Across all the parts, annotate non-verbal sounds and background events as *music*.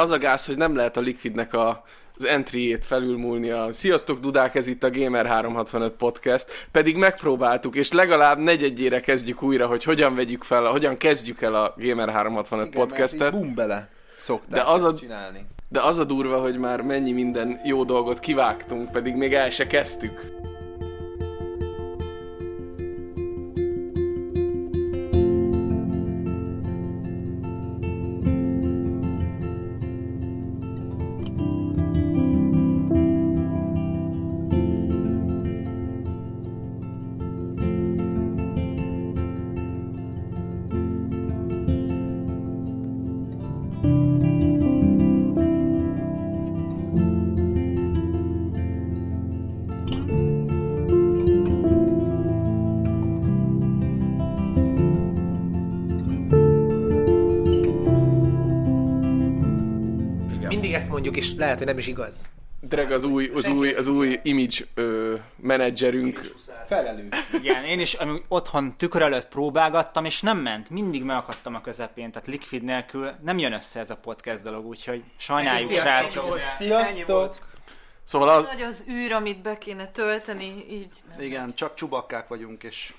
Az a gáz, hogy nem lehet a Liquidnek a az entryjét felülmúlnia. Sziasztok, Dudák, ez itt a Gamer 365 podcast, pedig megpróbáltuk, és legalább negyedjére kezdjük újra, hogy hogyan vegyük fel, hogyan kezdjük el a Gamer 365 Igen, podcastet. Bum bele szokták De az a- csinálni. De az a durva, hogy már mennyi minden jó dolgot kivágtunk, pedig még el se kezdtük. Lehet, hogy nem is igaz. Dreg az új, az új, az új image ö, menedzserünk. Felelős. Igen, én is amúgy otthon tükör előtt próbálgattam, és nem ment. Mindig megakadtam a közepén, tehát Liquid nélkül nem jön össze ez a podcast dolog, úgyhogy sajnáljuk, Sziasztok! srácok. Sziasztok! Szóval az, Nagy az űr, amit be kéne tölteni, így nem. Igen, csak csubakkák vagyunk, és...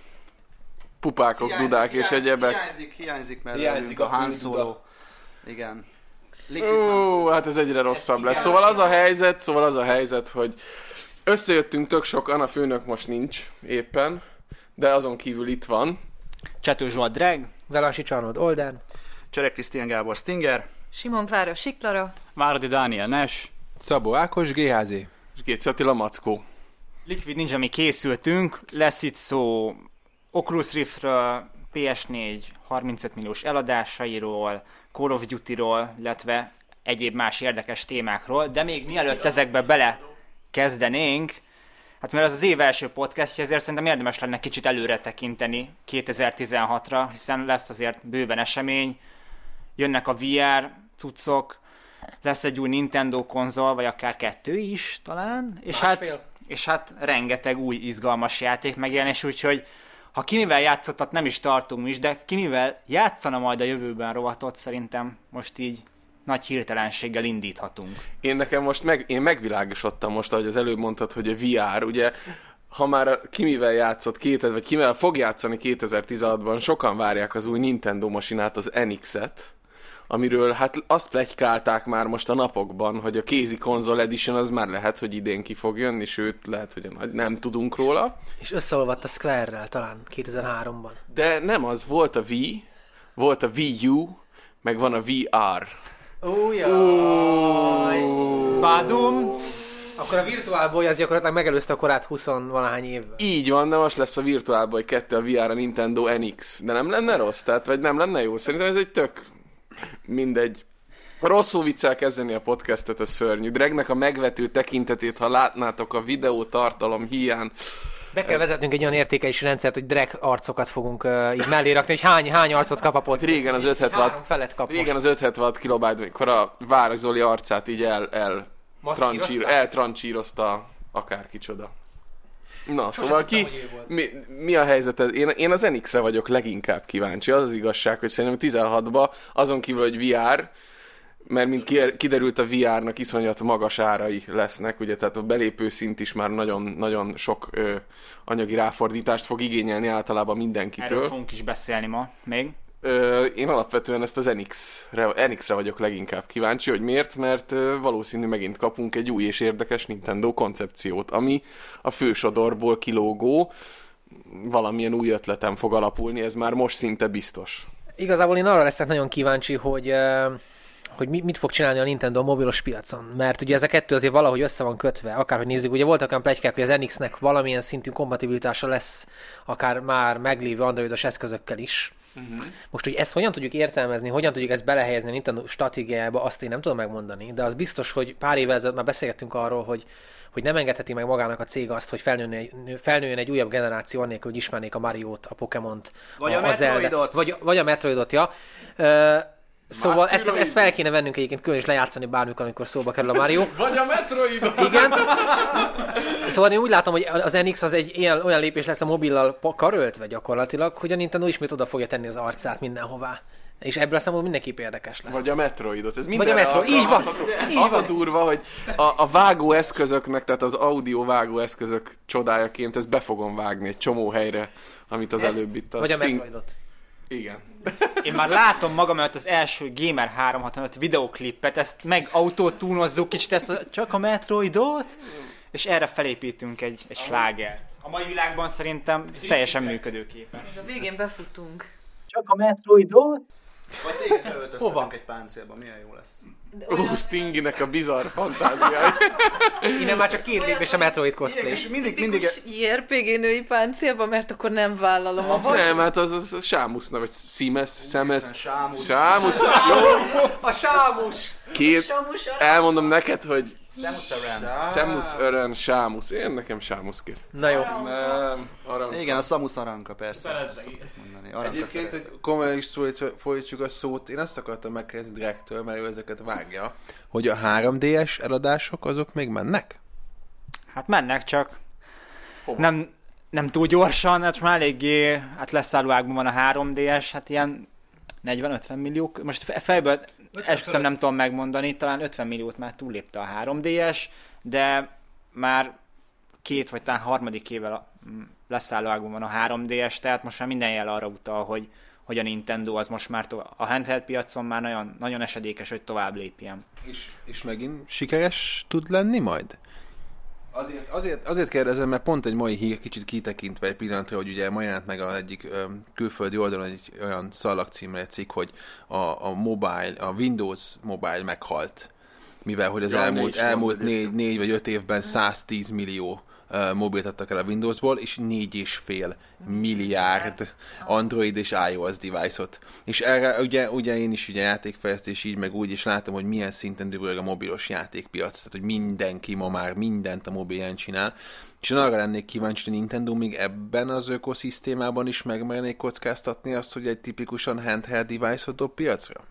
pupákok, dudák és egyebek. Hiányzik, hiányzik, mert Hiányzik hiányzik a a Han Solo. Igen. Ó, hát ez egyre rosszabb lesz. Szóval az a helyzet, szóval az a helyzet, hogy összejöttünk tök sokan, a főnök most nincs éppen, de azon kívül itt van. Csető Zsolt Drag, Velasi Csarnod Olden. Csörek Krisztián Gábor Stinger. Simon Klára Siklara, Váradi Dániel Nes. Szabó Ákos, GHZ. És Géci Attila Mackó. Liquid Ninja mi készültünk, lesz itt szó Oculus Riftről, PS4 35 milliós eladásairól, Call of Duty-ról, illetve egyéb más érdekes témákról, de még mielőtt ezekbe bele kezdenénk, hát mert ez az év első podcastja, ezért szerintem érdemes lenne kicsit előre tekinteni 2016-ra, hiszen lesz azért bőven esemény, jönnek a VR cuccok, lesz egy új Nintendo konzol, vagy akár kettő is talán, és hát, Másfél. és hát rengeteg új izgalmas játék megjelenés, úgyhogy ha ki mivel játszottat, nem is tartunk is, de ki mivel játszana majd a jövőben rovatot, szerintem most így nagy hirtelenséggel indíthatunk. Én nekem most meg, én megvilágosodtam most, ahogy az előbb mondtad, hogy a VR, ugye, ha már a, ki mivel játszott 2000, vagy ki mivel fog játszani 2016-ban, sokan várják az új Nintendo masinát, az NX-et, amiről hát azt plegykálták már most a napokban, hogy a kézi konzol edition az már lehet, hogy idén ki fog jönni, sőt, lehet, hogy nem tudunk róla. És összeolvadt a Square-rel talán 2003-ban. De nem az, volt a Wii, volt a Wii U, meg van a VR. Ó, Badum! Akkor a Virtual Boy az gyakorlatilag megelőzte a korát 20 valahány évvel. Így van, de most lesz a Virtual Boy 2 a VR a Nintendo NX. De nem lenne rossz? Tehát, vagy nem lenne jó? Szerintem ez egy tök mindegy. Rosszul viccel kezdeni a podcastet, a szörnyű. Dregnek a megvető tekintetét, ha látnátok a videó tartalom hiány. Be kell vezetnünk egy olyan értékelési rendszert, hogy drag arcokat fogunk uh, így mellé rakni, hogy hány, hány arcot kap a podcast. Régen az 576 Három felet kap Régen most. az 576 kilobájt, amikor a Vár Zoli arcát így el, el, trancsír, eltrancsírozta akár Na, szóval tudtam, ki, mi, mi, a helyzet? ez? Én, én az NX-re vagyok leginkább kíváncsi. Az az igazság, hogy szerintem 16-ba azon kívül, hogy VR, mert mint ki- kiderült a VR-nak iszonyat magas árai lesznek, ugye, tehát a belépő szint is már nagyon, nagyon sok ö, anyagi ráfordítást fog igényelni általában mindenkitől. Erről fogunk is beszélni ma még. Ö, én alapvetően ezt az NX-re, NX-re vagyok leginkább kíváncsi, hogy miért, mert ö, valószínű megint kapunk egy új és érdekes Nintendo koncepciót, ami a fősodorból kilógó valamilyen új ötleten fog alapulni, ez már most szinte biztos. Igazából én arra leszek nagyon kíváncsi, hogy uh, hogy mi- mit fog csinálni a Nintendo a mobilos piacon. Mert ugye ez a kettő azért valahogy össze van kötve, akárhogy nézzük. Ugye voltak olyan plegykák, hogy az NX-nek valamilyen szintű kompatibilitása lesz akár már meglévő androidos eszközökkel is. Uh-huh. Most, hogy ezt hogyan tudjuk értelmezni, hogyan tudjuk ezt belehelyezni a Nintendo stratégiájába, azt én nem tudom megmondani, de az biztos, hogy pár évvel ezelőtt már beszélgettünk arról, hogy hogy nem engedheti meg magának a cég azt, hogy felnőjön, felnőjön egy újabb generáció annélkül, hogy ismernék a Mario-t, a Pokémont, Vagy a Zelda- Metroidot. Vagy, vagy a Metroidot, ja. Ö, Szóval ezt, ezt fel kéne vennünk egyébként külön is lejátszani bármikor, amikor szóba kerül a Mario. *laughs* Vagy a Metroid! Igen. Szóval én úgy látom, hogy az NX az egy ilyen, olyan lépés lesz a mobillal karöltve gyakorlatilag, hogy a Nintendo ismét oda fogja tenni az arcát mindenhová. És ebből a szempontból mindenképp érdekes lesz. Vagy a Metroidot. Ez Vagy a Metroid. Így van. Így Az a van. durva, hogy a, a vágó eszközöknek, tehát az audio vágó eszközök csodájaként ezt be fogom vágni egy csomó helyre, amit az előbb itt a Vagy a Sting- Metroidot. Igen. Én már látom magam előtt az első Gamer 365 videoklipet, ezt meg autótúnozzuk kicsit ezt a, csak a Metroidot, és erre felépítünk egy, egy slágert. A mai világban szerintem ez teljesen működőképes. A végén befutunk. Csak a Metroidot? Vagy téged beöltöztetünk egy páncélba, milyen jó lesz. Ó, Stinginek a bizarr fantáziája. *laughs* Innen már csak két lépés a Metroid cosplay. És mindig, mindig... JRPG női páncélba, mert akkor nem vállalom a Nem, hát az, az, az Sámuszna, vagy Simes, Szemes. Sámusz. Sámusz. *laughs* Jó, A sámus! Két. Samus Elmondom neked, hogy Samus Aran. Szemusz, Örön, Sámusz. Én nekem Sámusz két. Na jó. Nem, arra. Igen, a Samus Aranka, persze. Szoktuk mondani. Aranka Egyébként, hogy komolyan is folytsuk a szót, én azt akartam megkérdezni Drektől, mert ő ezeket vágja, hogy a 3DS eladások azok még mennek? Hát mennek csak. Nem, nem túl gyorsan, hát már eléggé, hát leszálló ágban van a 3DS, hát ilyen 40-50 millió, most fe- fejből esküszöm nem tudom megmondani, talán 50 milliót már túllépte a 3DS, de már két vagy talán harmadik évvel leszálló ágban van a 3DS, tehát most már minden jel arra utal, hogy, hogy a Nintendo az most már to- a handheld piacon már nagyon, nagyon esedékes, hogy tovább lépjen. És, és megint sikeres tud lenni majd? Azért, azért, azért kérdezem, mert pont egy mai hír kicsit kitekintve egy pillanatra, hogy ugye ma jelent meg a egyik ö, külföldi oldalon egy olyan szalagcímre egy cikk, hogy a, a mobile, a Windows mobile meghalt. Mivel, hogy az ne elmúlt, elmúlt négy, négy vagy öt évben 110 millió ö, mobilt adtak el a Windowsból, és négy és fél milliárd Android és iOS device-ot. És erre ugye, ugye én is ugye játékfejlesztés így meg úgy is látom, hogy milyen szinten dübörög a mobilos játékpiac, tehát hogy mindenki ma már mindent a mobilján csinál. És én arra lennék kíváncsi, hogy Nintendo még ebben az ökoszisztémában is megmernék kockáztatni azt, hogy egy tipikusan handheld device-ot dob piacra?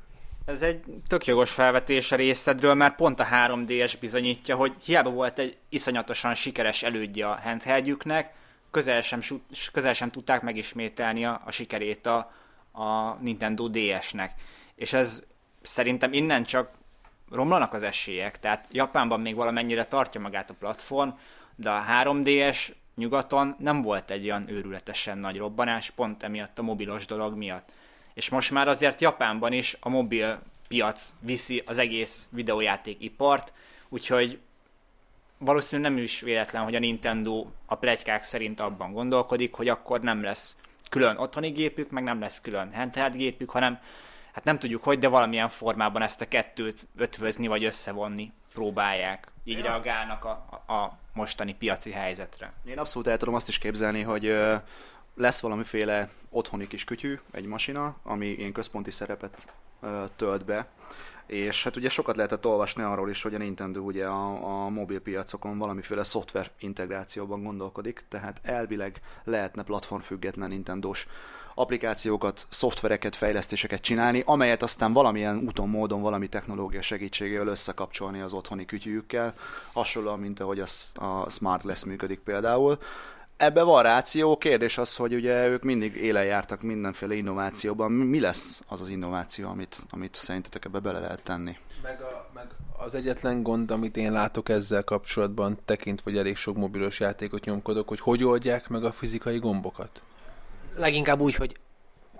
Ez egy tök jogos felvetés a részedről, mert pont a 3DS bizonyítja, hogy hiába volt egy iszonyatosan sikeres elődje a handheldjüknek, közel sem, közel sem tudták megismételni a, a sikerét a, a Nintendo DS-nek. És ez szerintem innen csak romlanak az esélyek. Tehát Japánban még valamennyire tartja magát a platform, de a 3DS nyugaton nem volt egy olyan őrületesen nagy robbanás, pont emiatt a mobilos dolog miatt. És most már azért Japánban is a mobil piac viszi az egész videójátékipart, úgyhogy valószínűleg nem is véletlen, hogy a Nintendo a plegykák szerint abban gondolkodik, hogy akkor nem lesz külön otthoni gépük, meg nem lesz külön handheld gépük, hanem hát nem tudjuk hogy, de valamilyen formában ezt a kettőt ötvözni vagy összevonni próbálják. Így reagálnak a, a, mostani piaci helyzetre. Én abszolút el tudom azt is képzelni, hogy lesz valamiféle otthoni kis kütyű, egy masina, ami ilyen központi szerepet ö, tölt be. És hát ugye sokat lehetett olvasni arról is, hogy a Nintendo ugye a, a mobil piacokon valamiféle szoftver integrációban gondolkodik, tehát elvileg lehetne platformfüggetlen Nintendós applikációkat, szoftvereket, fejlesztéseket csinálni, amelyet aztán valamilyen úton, módon, valami technológia segítségével összekapcsolni az otthoni kütyűjükkel, hasonlóan, mint ahogy a, a Smart lesz működik például. Ebbe van ráció, kérdés az, hogy ugye ők mindig élen jártak mindenféle innovációban. Mi lesz az az innováció, amit, amit szerintetek ebbe bele lehet tenni? Meg, a, meg az egyetlen gond, amit én látok ezzel kapcsolatban, tekintve, hogy elég sok mobilos játékot nyomkodok, hogy hogy oldják meg a fizikai gombokat. Leginkább úgy, hogy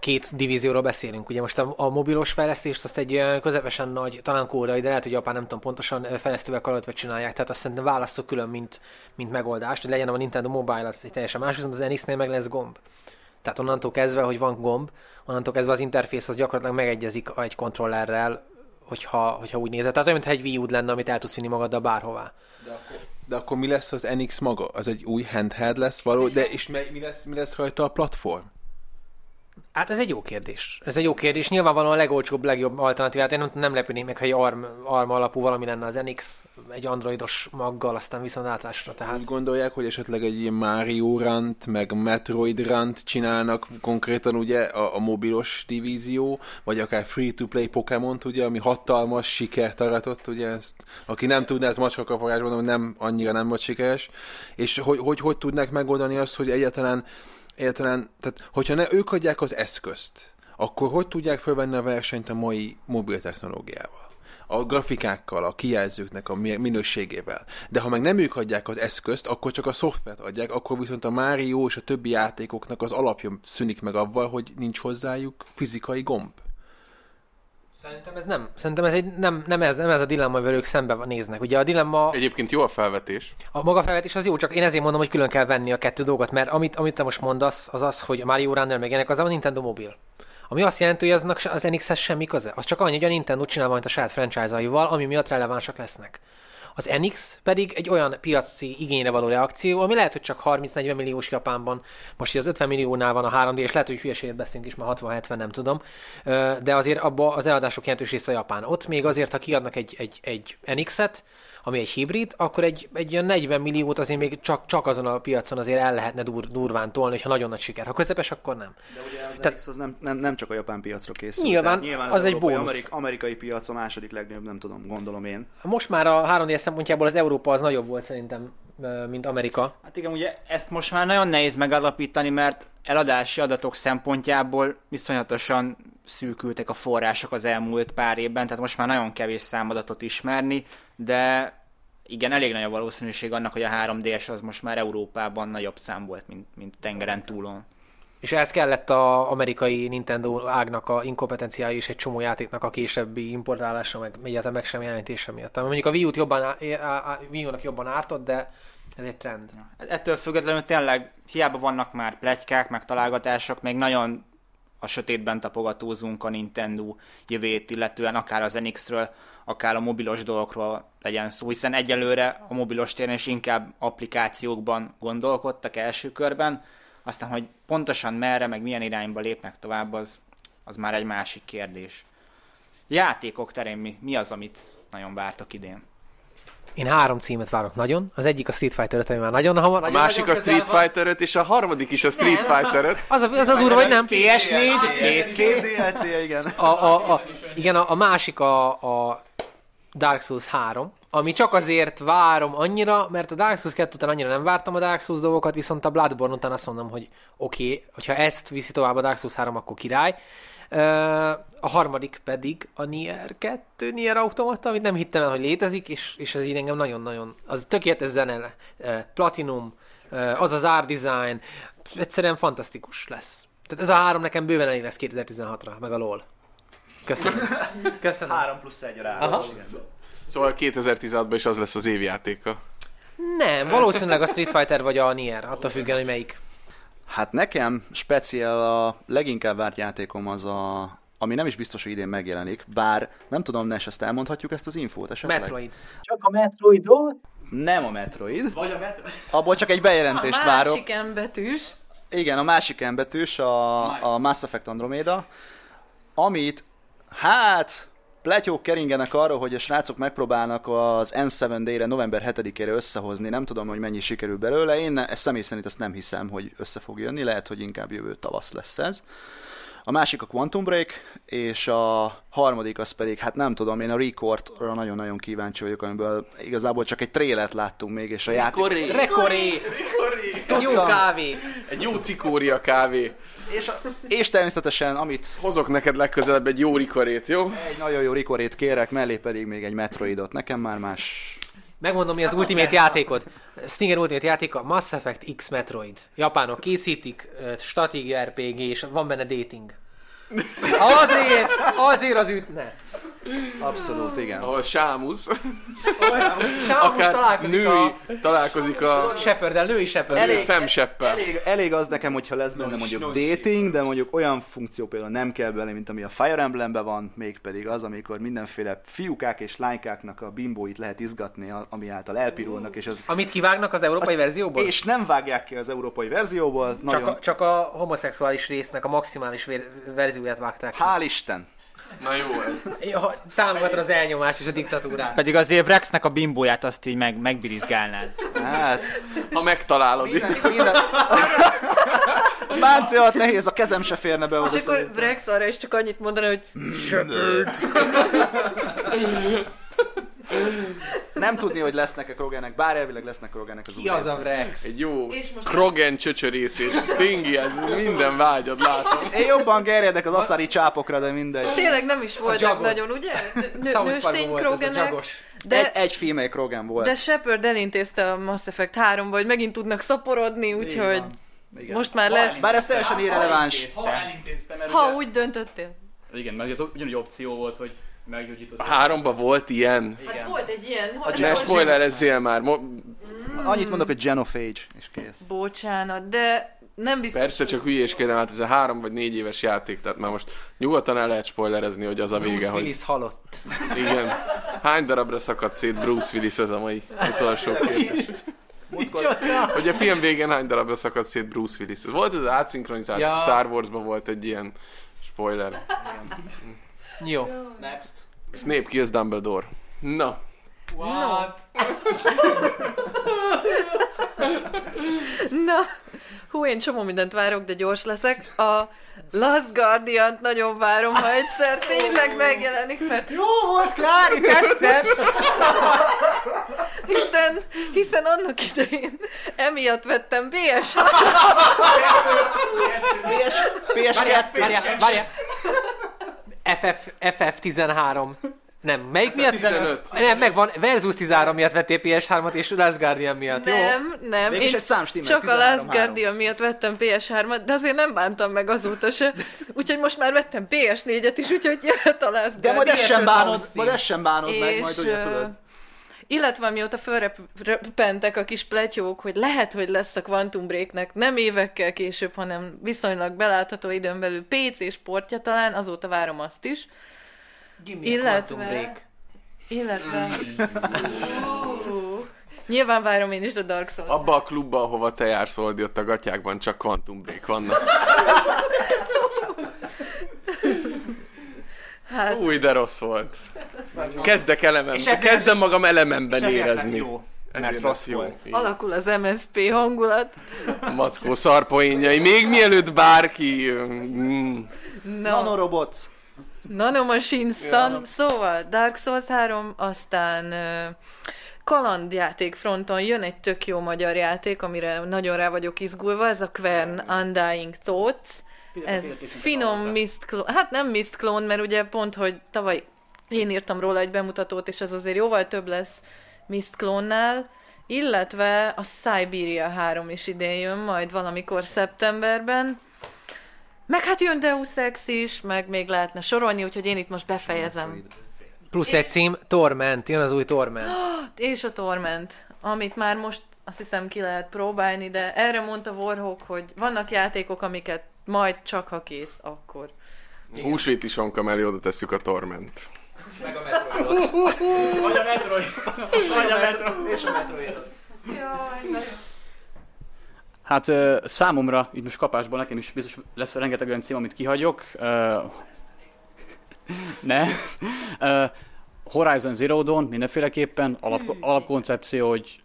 két divízióról beszélünk. Ugye most a, a mobilos fejlesztést azt egy olyan közepesen nagy, talán kórai, de lehet, hogy Japán nem tudom pontosan fejlesztővel karöltve csinálják, tehát azt szerintem válasszuk külön, mint, mint megoldást, hogy legyen a Nintendo Mobile, az egy teljesen más, viszont az NX-nél meg lesz gomb. Tehát onnantól kezdve, hogy van gomb, onnantól kezdve az interfész az gyakorlatilag megegyezik egy kontrollerrel, hogyha, hogyha úgy nézed. Tehát olyan, mintha egy Wii U lenne, amit el tudsz vinni magaddal bárhová. De akkor mi lesz az NX maga? Az egy új handheld lesz való, de és mi, mi, lesz, mi lesz rajta a platform? Hát ez egy jó kérdés. Ez egy jó kérdés. Nyilvánvalóan a legolcsóbb, legjobb alternatívát. Én nem, nem lepődnék meg, ha egy ARM, ARM alapú valami lenne az NX, egy androidos maggal, aztán viszontlátásra. Tehát Úgy gondolják, hogy esetleg egy ilyen Mario Rant, meg Metroid Rant csinálnak konkrétan ugye a, a mobilos divízió, vagy akár free-to-play Pokémon, ugye, ami hatalmas sikert aratott, ugye ezt, aki nem tudná, ez macskakaparás, mondom, hogy nem, annyira nem volt sikeres, és hogy, hogy, hogy tudnák megoldani azt, hogy egyáltalán, egyáltalán tehát hogyha ne ők adják az eszközt, akkor hogy tudják felvenni a versenyt a mai mobil technológiával? a grafikákkal, a kijelzőknek a mi- minőségével. De ha meg nem ők adják az eszközt, akkor csak a szoftvert adják, akkor viszont a Mario és a többi játékoknak az alapja szűnik meg avval, hogy nincs hozzájuk fizikai gomb. Szerintem ez nem. Szerintem ez egy, nem, nem, ez, nem ez a dilemma, amivel ők szembe néznek. Ugye a dilemma, Egyébként jó a felvetés. a maga felvetés az jó, csak én ezért mondom, hogy külön kell venni a kettő dolgot, mert amit, amit te most mondasz, az az, hogy a Mario Runner meg ennek az a Nintendo mobil. Ami azt jelenti, hogy aznak az NX-hez semmi köze. Az csak annyi, hogy a Nintendo csinál majd a saját franchise-aival, ami miatt relevánsak lesznek. Az NX pedig egy olyan piaci igényre való reakció, ami lehet, hogy csak 30-40 milliós Japánban, most az 50 milliónál van a 3D, és lehet, hogy hülyeséget beszélünk is, már 60-70, nem tudom, de azért abba az eladások jelentős része Japán. Ott még azért, ha kiadnak egy, egy, egy NX-et, ami egy hibrid, akkor egy, egy ilyen 40 milliót azért még csak, csak azon a piacon azért el lehetne dur, durván tolni, hogyha nagyon nagy siker. Ha közepes, akkor nem. De ugye az Tehát- az nem, nem, nem csak a japán piacra készül. Nyilván, nyilván az egy európai, bónusz. Amerik, amerikai piac a második legnagyobb, nem tudom, gondolom én. Most már a 3D szempontjából az Európa az nagyobb volt szerintem, mint Amerika. Hát igen, ugye ezt most már nagyon nehéz megalapítani, mert eladási adatok szempontjából viszonyatosan szűkültek a források az elmúlt pár évben, tehát most már nagyon kevés számadatot ismerni, de igen, elég nagy a valószínűség annak, hogy a 3DS az most már Európában nagyobb szám volt, mint, mint tengeren túlon. És ehhez kellett a amerikai Nintendo ágnak a inkompetenciája és egy csomó játéknak a későbbi importálása, meg egyáltalán meg sem jelentése miatt. Mondjuk a Wii, U-t jobban, á- Wii U-nak jobban ártott, de ez egy trend. Ettől függetlenül tényleg hiába vannak már pletykák, meg találgatások, még nagyon a sötétben tapogatózunk a Nintendo jövőjét illetően, akár az NX-ről, akár a mobilos dolgokról legyen szó, hiszen egyelőre a mobilos téren is inkább applikációkban gondolkodtak első körben, aztán, hogy pontosan merre, meg milyen irányba lépnek tovább, az, az már egy másik kérdés. Játékok terén mi, mi az, amit nagyon vártok idén? Én három címet várok nagyon. Az egyik a Street Fighter 5, ami már nagyon hamar. A másik a Street. Fighter 5, és a harmadik is a Street Fighter 5. Az a, az a durva, hogy nem. PS4, PC, DLC, igen. A, a, a, igen, a, a másik a, a Dark Souls 3, ami csak azért várom annyira, mert a Dark Souls 2 után annyira nem vártam a Dark Souls dolgokat, viszont a Bloodborne után azt mondom, hogy oké, okay, hogyha ezt viszi tovább a Dark Souls 3, akkor király. A harmadik pedig a Nier 2, Nier Automata, amit nem hittem el, hogy létezik, és, és ez így engem nagyon-nagyon, az tökéletes zene, Platinum, az az art design, egyszerűen fantasztikus lesz. Tehát ez a három nekem bőven elég lesz 2016-ra, meg a LOL. Köszönöm. *laughs* Köszönöm. 3 plusz 1 a. Szóval 2016-ban is az lesz az évjátéka. Nem, valószínűleg a Street Fighter vagy a Nier, attól függően, hogy melyik. Hát nekem speciál a leginkább várt játékom az a ami nem is biztos, hogy idén megjelenik, bár nem tudom, Nes, ezt elmondhatjuk ezt az infót esetleg? Metroid. Csak a Metroidot? Nem a Metroid. Vagy a Metroid. Abból csak egy A bejelentést várok. másik embetűs. Igen, a másik embetűs, a, a Mass Effect Andromeda, amit, hát, pletyók keringenek arra, hogy a srácok megpróbálnak az N7-re november 7-ére összehozni, nem tudom, hogy mennyi sikerül belőle, én ne, ezt személy szerint ezt nem hiszem, hogy össze fog jönni, lehet, hogy inkább jövő tavasz lesz ez. A másik a Quantum Break, és a harmadik az pedig, hát nem tudom, én a Record-ra nagyon-nagyon kíváncsi vagyok, amiből igazából csak egy trélert láttunk még, és a játék... Rekoré! Egy jó kávé! Egy jó cikória kávé. És, a, és természetesen, amit Hozok neked legközelebb egy jó rikorét, jó? egy nagyon jó rikorét kérek, mellé pedig még egy Metroidot. Nekem már más... Megmondom, mi az Ultimate játékod. Stinger Ultimate játéka, Mass Effect X Metroid. Japánok készítik, stratégia RPG, és van benne dating. *laughs* Azért, azért az ütne. Abszolút, igen. ahol Sámusz, Sámus akár találkozik női a találkozik a Shepard-el, női Shepard. Elég- femseppel. Elég, elég az nekem, hogyha lesz benne mondjuk dating, de mondjuk olyan funkció például nem kell bele, mint ami a Fire Emblemben van, mégpedig az, amikor mindenféle fiúkák és lánykáknak a bimbóit lehet izgatni, a- ami által elpirulnak, és az Amit kivágnak az európai verzióból? és nem vágják ki az európai verzióból, Csak nagyon... a, csak a homoszexuális résznek a maximális vér, verzióját vágták ki. Hál' Isten! Na jó ez. Ja, Támogatod az elnyomást és a diktatúrát. Pedig azért Vrexnek a bimbóját azt így meg, megbirizgálnád. Hát, Ha megtalálod. minden, páncél alatt nehéz, a kezem se férne be És akkor. Vrex arra is csak annyit mondana, hogy Shepard. *laughs* Nem tudni, hogy lesznek-e Krogenek, bár elvileg lesznek Krogenek az Ki az a Vrex? Egy jó És most- Krogen csöcsörész és Stingy, ez minden vágyad látom. Én jobban gerjedek az aszari csápokra, de mindegy. Tényleg nem is voltak nagyon, ugye? *laughs* Nő, nőstény Krogenek. De, Egy, egy female Krogan volt. de Shepard elintézte a Mass Effect 3-ba, hogy megint tudnak szaporodni, úgyhogy Igen. most már lesz. Bár ez teljesen irreleváns. Ha elintéztem, Ha ugye, úgy döntöttél. igen, mert ez ugyanúgy opció volt, hogy meggyógyítod. A háromba volt ilyen. Hát volt egy ilyen. ez Ne volt- spoilerezzél már. Mo- Annyit mondok, hogy Genophage, és kész. Bocsánat, de nem biztos. Persze csak hülyéskedem, hát ez a három vagy négy éves játék, tehát már most nyugodtan el lehet spoilerezni, hogy az a vége, Bruce hogy Willis halott. igen. Hány darabra szakadt szét Bruce Willis ez a mai utolsó kérdés? Hogy a film végén hány darabra szakadt szét Bruce Willis? Volt ez az átszinkronizált, Ja. Star Wars-ban volt egy ilyen spoiler. Jó. Next. Snape kills Dumbledore. Na, What? Na, hú, én csomó mindent várok, de gyors leszek. A Last guardian nagyon várom, ha egyszer tényleg megjelenik, mert Jó volt, Klári, tetszett! hiszen, hiszen annak idején emiatt vettem PS PS, PS2. Várjál, várjál. FF, FF13. Nem, melyik miatt? 15. Nem, megvan, Versus 13 miatt vettél PS3-at, és Last Guardian miatt, jó? Nem, nem. Én egy szám stimmel, csak a 13 Last Guardian miatt vettem PS3-at, de azért nem bántam meg azóta se. Úgyhogy most már vettem PS4-et is, úgyhogy jöhet a Last De majd Guardian. ezt sem PS5 bánod, majd ezt sem bánod meg, majd És, ugye tudod. Illetve amióta fölrepentek a kis pletyók, hogy lehet, hogy lesz a Quantum Breaknek nem évekkel később, hanem viszonylag belátható időn belül PC sportja talán, azóta várom azt is. Gimme Illetve- Quantum Break. Illetve... Ú, Nyilván várom én is a Dark Souls. abba a klubba, ahova te jársz, Oldi, ott a gatyákban csak Quantum Break vannak. *laughs* Hát, Új, de rossz volt. Kezdek elemem, ezért- kezdem magam elememben És érezni. jó, mert Ezért rossz lesz jó. volt. Így. alakul az MSP hangulat. Mackó szarpoénjai, még mielőtt bárki... Mm, Na, Nanorobots. Nanomachine Sun, szóval Dark Souls 3, aztán uh, kalandjáték fronton jön egy tök jó magyar játék, amire nagyon rá vagyok izgulva, ez a Quern Undying Thoughts. Ez finom Mist klón, hát nem Mist klón, mert ugye pont, hogy tavaly én írtam róla egy bemutatót, és ez azért jóval több lesz Mist klónnál, illetve a Siberia 3 is idén jön, majd valamikor szeptemberben. Meg hát jön Deus Ex is, meg még lehetne sorolni, úgyhogy én itt most befejezem. Plusz egy cím, Torment, jön az új Torment. *gasps* És a Torment, amit már most azt hiszem ki lehet próbálni, de erre mondta Warhawk, hogy vannak játékok, amiket majd csak ha kész, akkor. húsvéti sonka mellé oda tesszük a Torment. Vagy a Metroid. Vagy a Metroid. És a Metroid. Hát ö, számomra, így most kapásból nekem is biztos lesz rengeteg olyan cím, amit kihagyok. Ö, ne. Ö, Horizon Zero Dawn mindenféleképpen, alap, alapkoncepció, hogy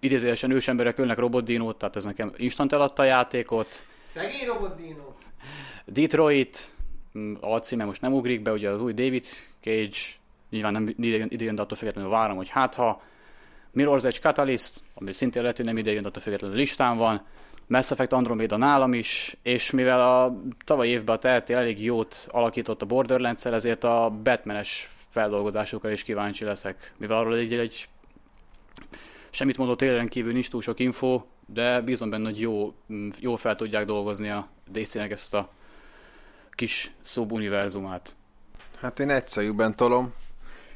idézőjelesen ősemberek ölnek robotdinót, tehát ez nekem instant eladta a játékot. Szegény robot Dino. Detroit, mm, alcíme most nem ugrik be, ugye az új David Cage, nyilván nem idejön, idejön de attól függetlenül várom, hogy hát ha Mirror's Edge Catalyst, ami szintén lehet, hogy nem idejön, de attól függetlenül listán van, Mass Effect Andromeda nálam is, és mivel a tavaly évben a TLT elég jót alakított a borderlands ezért a Batman-es feldolgozásokra is kíváncsi leszek. Mivel arról egy, egy semmit mondó traileren kívül nincs túl sok info, de bízom benne, hogy jó, mm, jól fel tudják dolgozni a DC-nek ezt a kis szubuniverzumát. Hát én egyszerűbben tolom,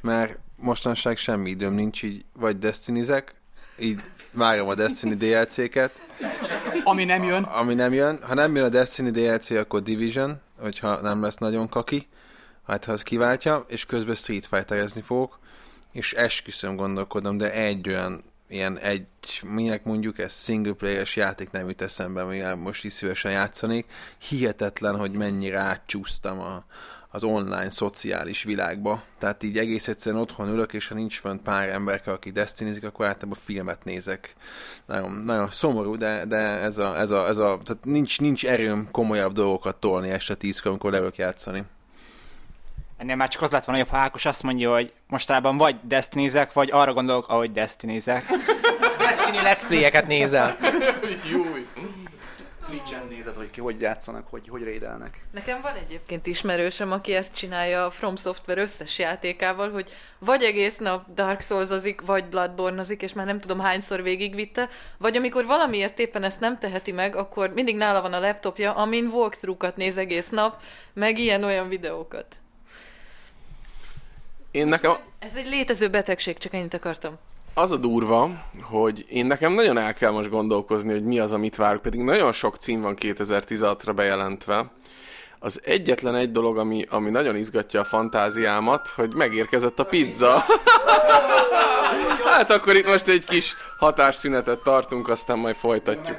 mert mostanság semmi időm nincs, így vagy Destinizek, így várom a Destiny DLC-ket, Ami nem jön, ami nem jön. Ha nem jön a Destiny DLC, akkor Division, hogyha nem lesz nagyon kaki, hát ha az kiváltja, és közben Street Fighterezni fogok, és esküszöm gondolkodom, de egy olyan ilyen egy, minek mondjuk ez single playeres játék nem jut eszembe, amivel most is szívesen játszanék. Hihetetlen, hogy mennyire átcsúsztam a, az online szociális világba. Tehát így egész egyszerűen otthon ülök, és ha nincs fönt pár ember, aki destinizik, akkor általában filmet nézek. Nagyon, nagyon szomorú, de, de ez a, ez a, ez a tehát nincs, nincs erőm komolyabb dolgokat tolni este tízkor, amikor leülök játszani. Ennél már csak az lett volna jobb, ha Ákos azt mondja, hogy mostában vagy Destinizek, vagy arra gondolok, ahogy Destinizek. Destiny Let's Play-eket nézel. Júj. Twitch-en nézed, hogy ki hogy játszanak, hogy, hogy raidelnek. Nekem van egyébként ismerősöm, aki ezt csinálja a From Software összes játékával, hogy vagy egész nap Dark Souls-ozik, vagy Bloodborne-ozik, és már nem tudom hányszor végigvitte, vagy amikor valamiért éppen ezt nem teheti meg, akkor mindig nála van a laptopja, amin walkthrough-kat néz egész nap, meg ilyen-olyan videókat. Én nekem Ez egy létező betegség, csak ennyit akartam. az a durva, hogy én nekem nagyon el kell most gondolkozni, hogy mi az, amit várok, pedig nagyon sok cím van 2016-ra bejelentve. Az egyetlen egy dolog, ami, ami nagyon izgatja a fantáziámat, hogy megérkezett a pizza. hát akkor itt most egy kis hatásszünetet tartunk, aztán majd folytatjuk.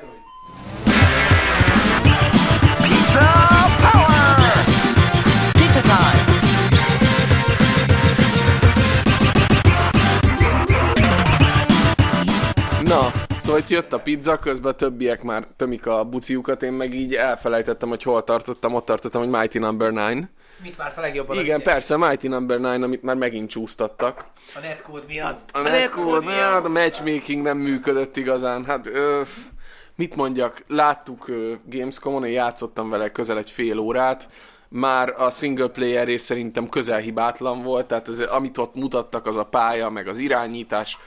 Na, szóval itt jött a pizza, közben a többiek már tömik a buciukat, én meg így elfelejtettem, hogy hol tartottam, ott tartottam, hogy Mighty Number 9. Mit vársz a legjobban? Igen, persze, Mighty Number 9, amit már megint csúsztattak. A netcode miatt. A netcode miatt, a matchmaking nem működött igazán. Hát, ö, mit mondjak, láttuk Gamescom-on, én játszottam vele közel egy fél órát, már a single player rész szerintem közel hibátlan volt, tehát ez, amit ott mutattak, az a pálya, meg az irányítás,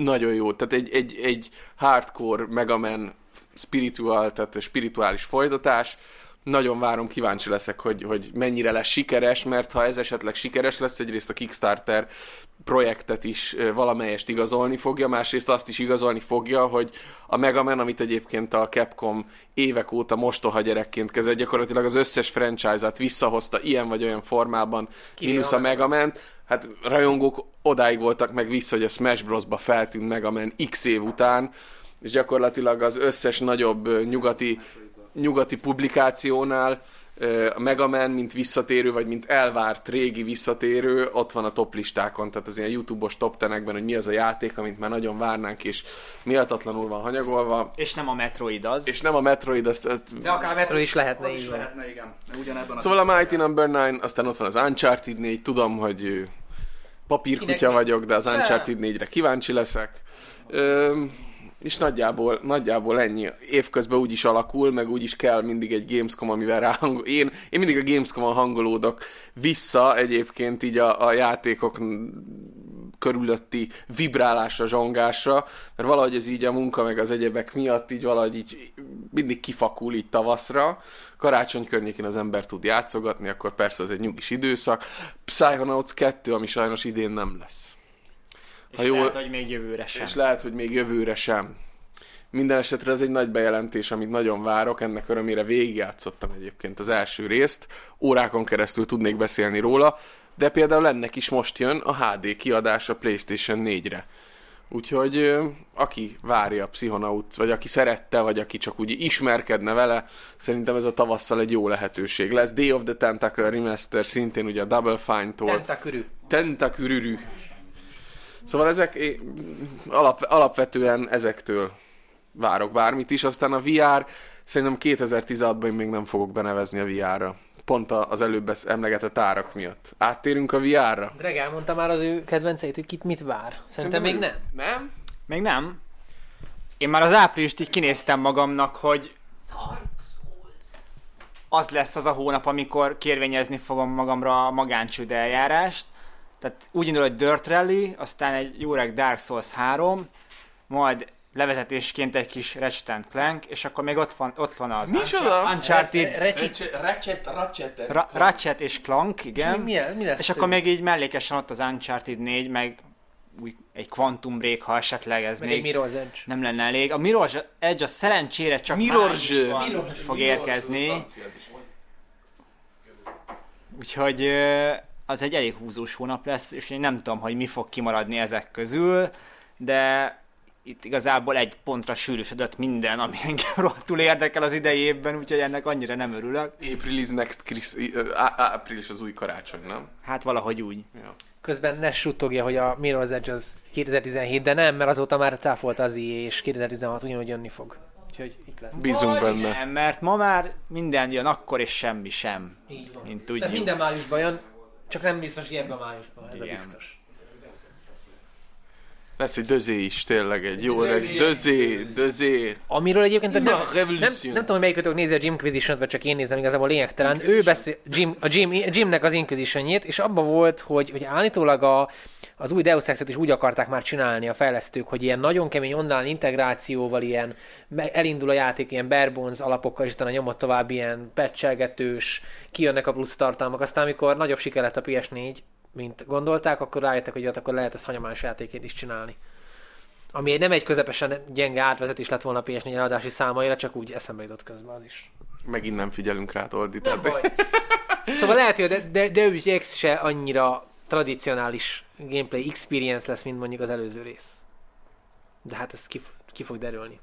nagyon jó. Tehát egy, egy, egy hardcore Mega Man spiritual, tehát spirituális folytatás. Nagyon várom, kíváncsi leszek, hogy, hogy mennyire lesz sikeres, mert ha ez esetleg sikeres lesz, egyrészt a Kickstarter projektet is valamelyest igazolni fogja, másrészt azt is igazolni fogja, hogy a Mega Man, amit egyébként a Capcom évek óta mostoha gyerekként kezel, gyakorlatilag az összes franchise-át visszahozta ilyen vagy olyan formában, Kivéve mínusz a Mega Man. Hát rajongók odáig voltak meg vissza, hogy a Smash Bros-ba feltűnt Mega Man x év után, és gyakorlatilag az összes nagyobb nyugati, nyugati publikációnál a Mega Man, mint visszatérő, vagy mint elvárt régi visszatérő, ott van a top listákon, tehát az ilyen YouTube-os top tenekben, hogy mi az a játék, amit már nagyon várnánk, és méltatlanul van hanyagolva, És nem a Metroid az. és nem a Metroid, azt, azt De akár Metro is lehetne így van. Lehetne, igen. Ugyanebben a Szóval a Mighty Number 9, aztán ott van az Uncharted 4, tudom, hogy papírkutya Kinek- vagyok, de az Uncharted 4-re kíváncsi leszek. Ö, és nagyjából, nagyjából ennyi. Évközben úgy is alakul, meg úgy is kell mindig egy Gamescom, amivel ráhangol. Én, én mindig a Gamescom-on hangolódok vissza egyébként így a, a játékok körülötti vibrálásra, zsongásra, mert valahogy ez így a munka meg az egyebek miatt így valahogy így mindig kifakul így tavaszra. Karácsony környékén az ember tud játszogatni, akkor persze az egy nyugis időszak. Psychonauts 2, ami sajnos idén nem lesz. És ha jól- lehet, hogy még jövőre sem. És lehet, hogy még jövőre sem. Minden esetre ez egy nagy bejelentés, amit nagyon várok, ennek örömére végigjátszottam egyébként az első részt, órákon keresztül tudnék beszélni róla, de például ennek is most jön a HD kiadása PlayStation 4-re. Úgyhogy aki várja a Psychonauts, vagy aki szerette, vagy aki csak úgy ismerkedne vele, szerintem ez a tavasszal egy jó lehetőség lesz. Day of the Tentacle Remaster, szintén ugye a Double Fine-tól. Tentakörű. Tentakürürű. Szóval ezek alap, alapvetően ezektől várok bármit is, aztán a VR szerintem 2016-ban én még nem fogok benevezni a VR-ra. Pont az előbb emlegetett árak miatt. Áttérünk a VR-ra? Dreg elmondta már az ő kedvenceit, hogy kit mit vár. Szerintem még nem. Nem? Még nem. Én már az áprilist így kinéztem magamnak, hogy az lesz az a hónap, amikor kérvényezni fogom magamra a magáncsőd eljárást. Tehát úgy indul, hogy Dirt Rally, aztán egy jó reg Dark Souls 3, majd levezetésként egy kis Ratchet Clank, és akkor még ott van, ott van az Micsoda? Uncharted, Ratchet, Ratchet, Ra- Ratchet és Clank, igen. mi, mi lesz? És akkor még így mellékesen ott az Uncharted 4, meg új, egy Quantum Break, ha esetleg ez meg még egy Mirror's Edge. nem lenne elég. A Mirror's Edge a szerencsére csak Mirror's májusban Mirror's fog érkezni, úgyhogy az egy elég húzós hónap lesz, és én nem tudom, hogy mi fog kimaradni ezek közül, de itt igazából egy pontra sűrűsödött minden, ami engem *laughs* rohadtul érdekel az idei évben, úgyhogy ennek annyira nem örülök. April is next Chris, április az új karácsony, nem? Hát valahogy úgy. Ja. Közben ne suttogja, hogy a Mirror's Edge az 2017, de nem, mert azóta már cáfolt az EA, és 2016 ugyanúgy jönni fog. Úgyhogy itt lesz. Bízunk benne. Nem, mert ma már minden jön akkor, és semmi sem. Így van. Mint Tehát tudjuk. minden májusban jön, csak nem biztos, hogy ebben a májusban, ez Igen. a biztos. Lesz egy dözé is, tényleg egy jó öreg dözé, dözé. Amiről egyébként nem, Na, nem, nem, Revolution. tudom, hogy melyikötök nézi a Jimquisition-t, vagy csak én nézem, igazából lényegtelen. Ő beszél, Jim, a Jim, Jimnek az Inquisition-jét, és abban volt, hogy, hogy állítólag a, az új Deus Ex-et is úgy akarták már csinálni a fejlesztők, hogy ilyen nagyon kemény online integrációval ilyen elindul a játék ilyen bare bones alapokkal, és utána nyomott tovább ilyen patchelgetős, kijönnek a plusz tartalmak. Aztán, amikor nagyobb siker lett a PS4, mint gondolták, akkor rájöttek, hogy ott akkor lehet ezt hagyományos játékét is csinálni. Ami egy nem egy közepesen gyenge átvezetés lett volna a PS4 eladási számaira, csak úgy eszembe jutott közben az is. Megint nem figyelünk rá, Oldi. Nem baj. Szóval lehet, hogy a De- De- Deus Ex se annyira tradicionális gameplay experience lesz, mint mondjuk az előző rész. De hát ez ki, ki fog derülni.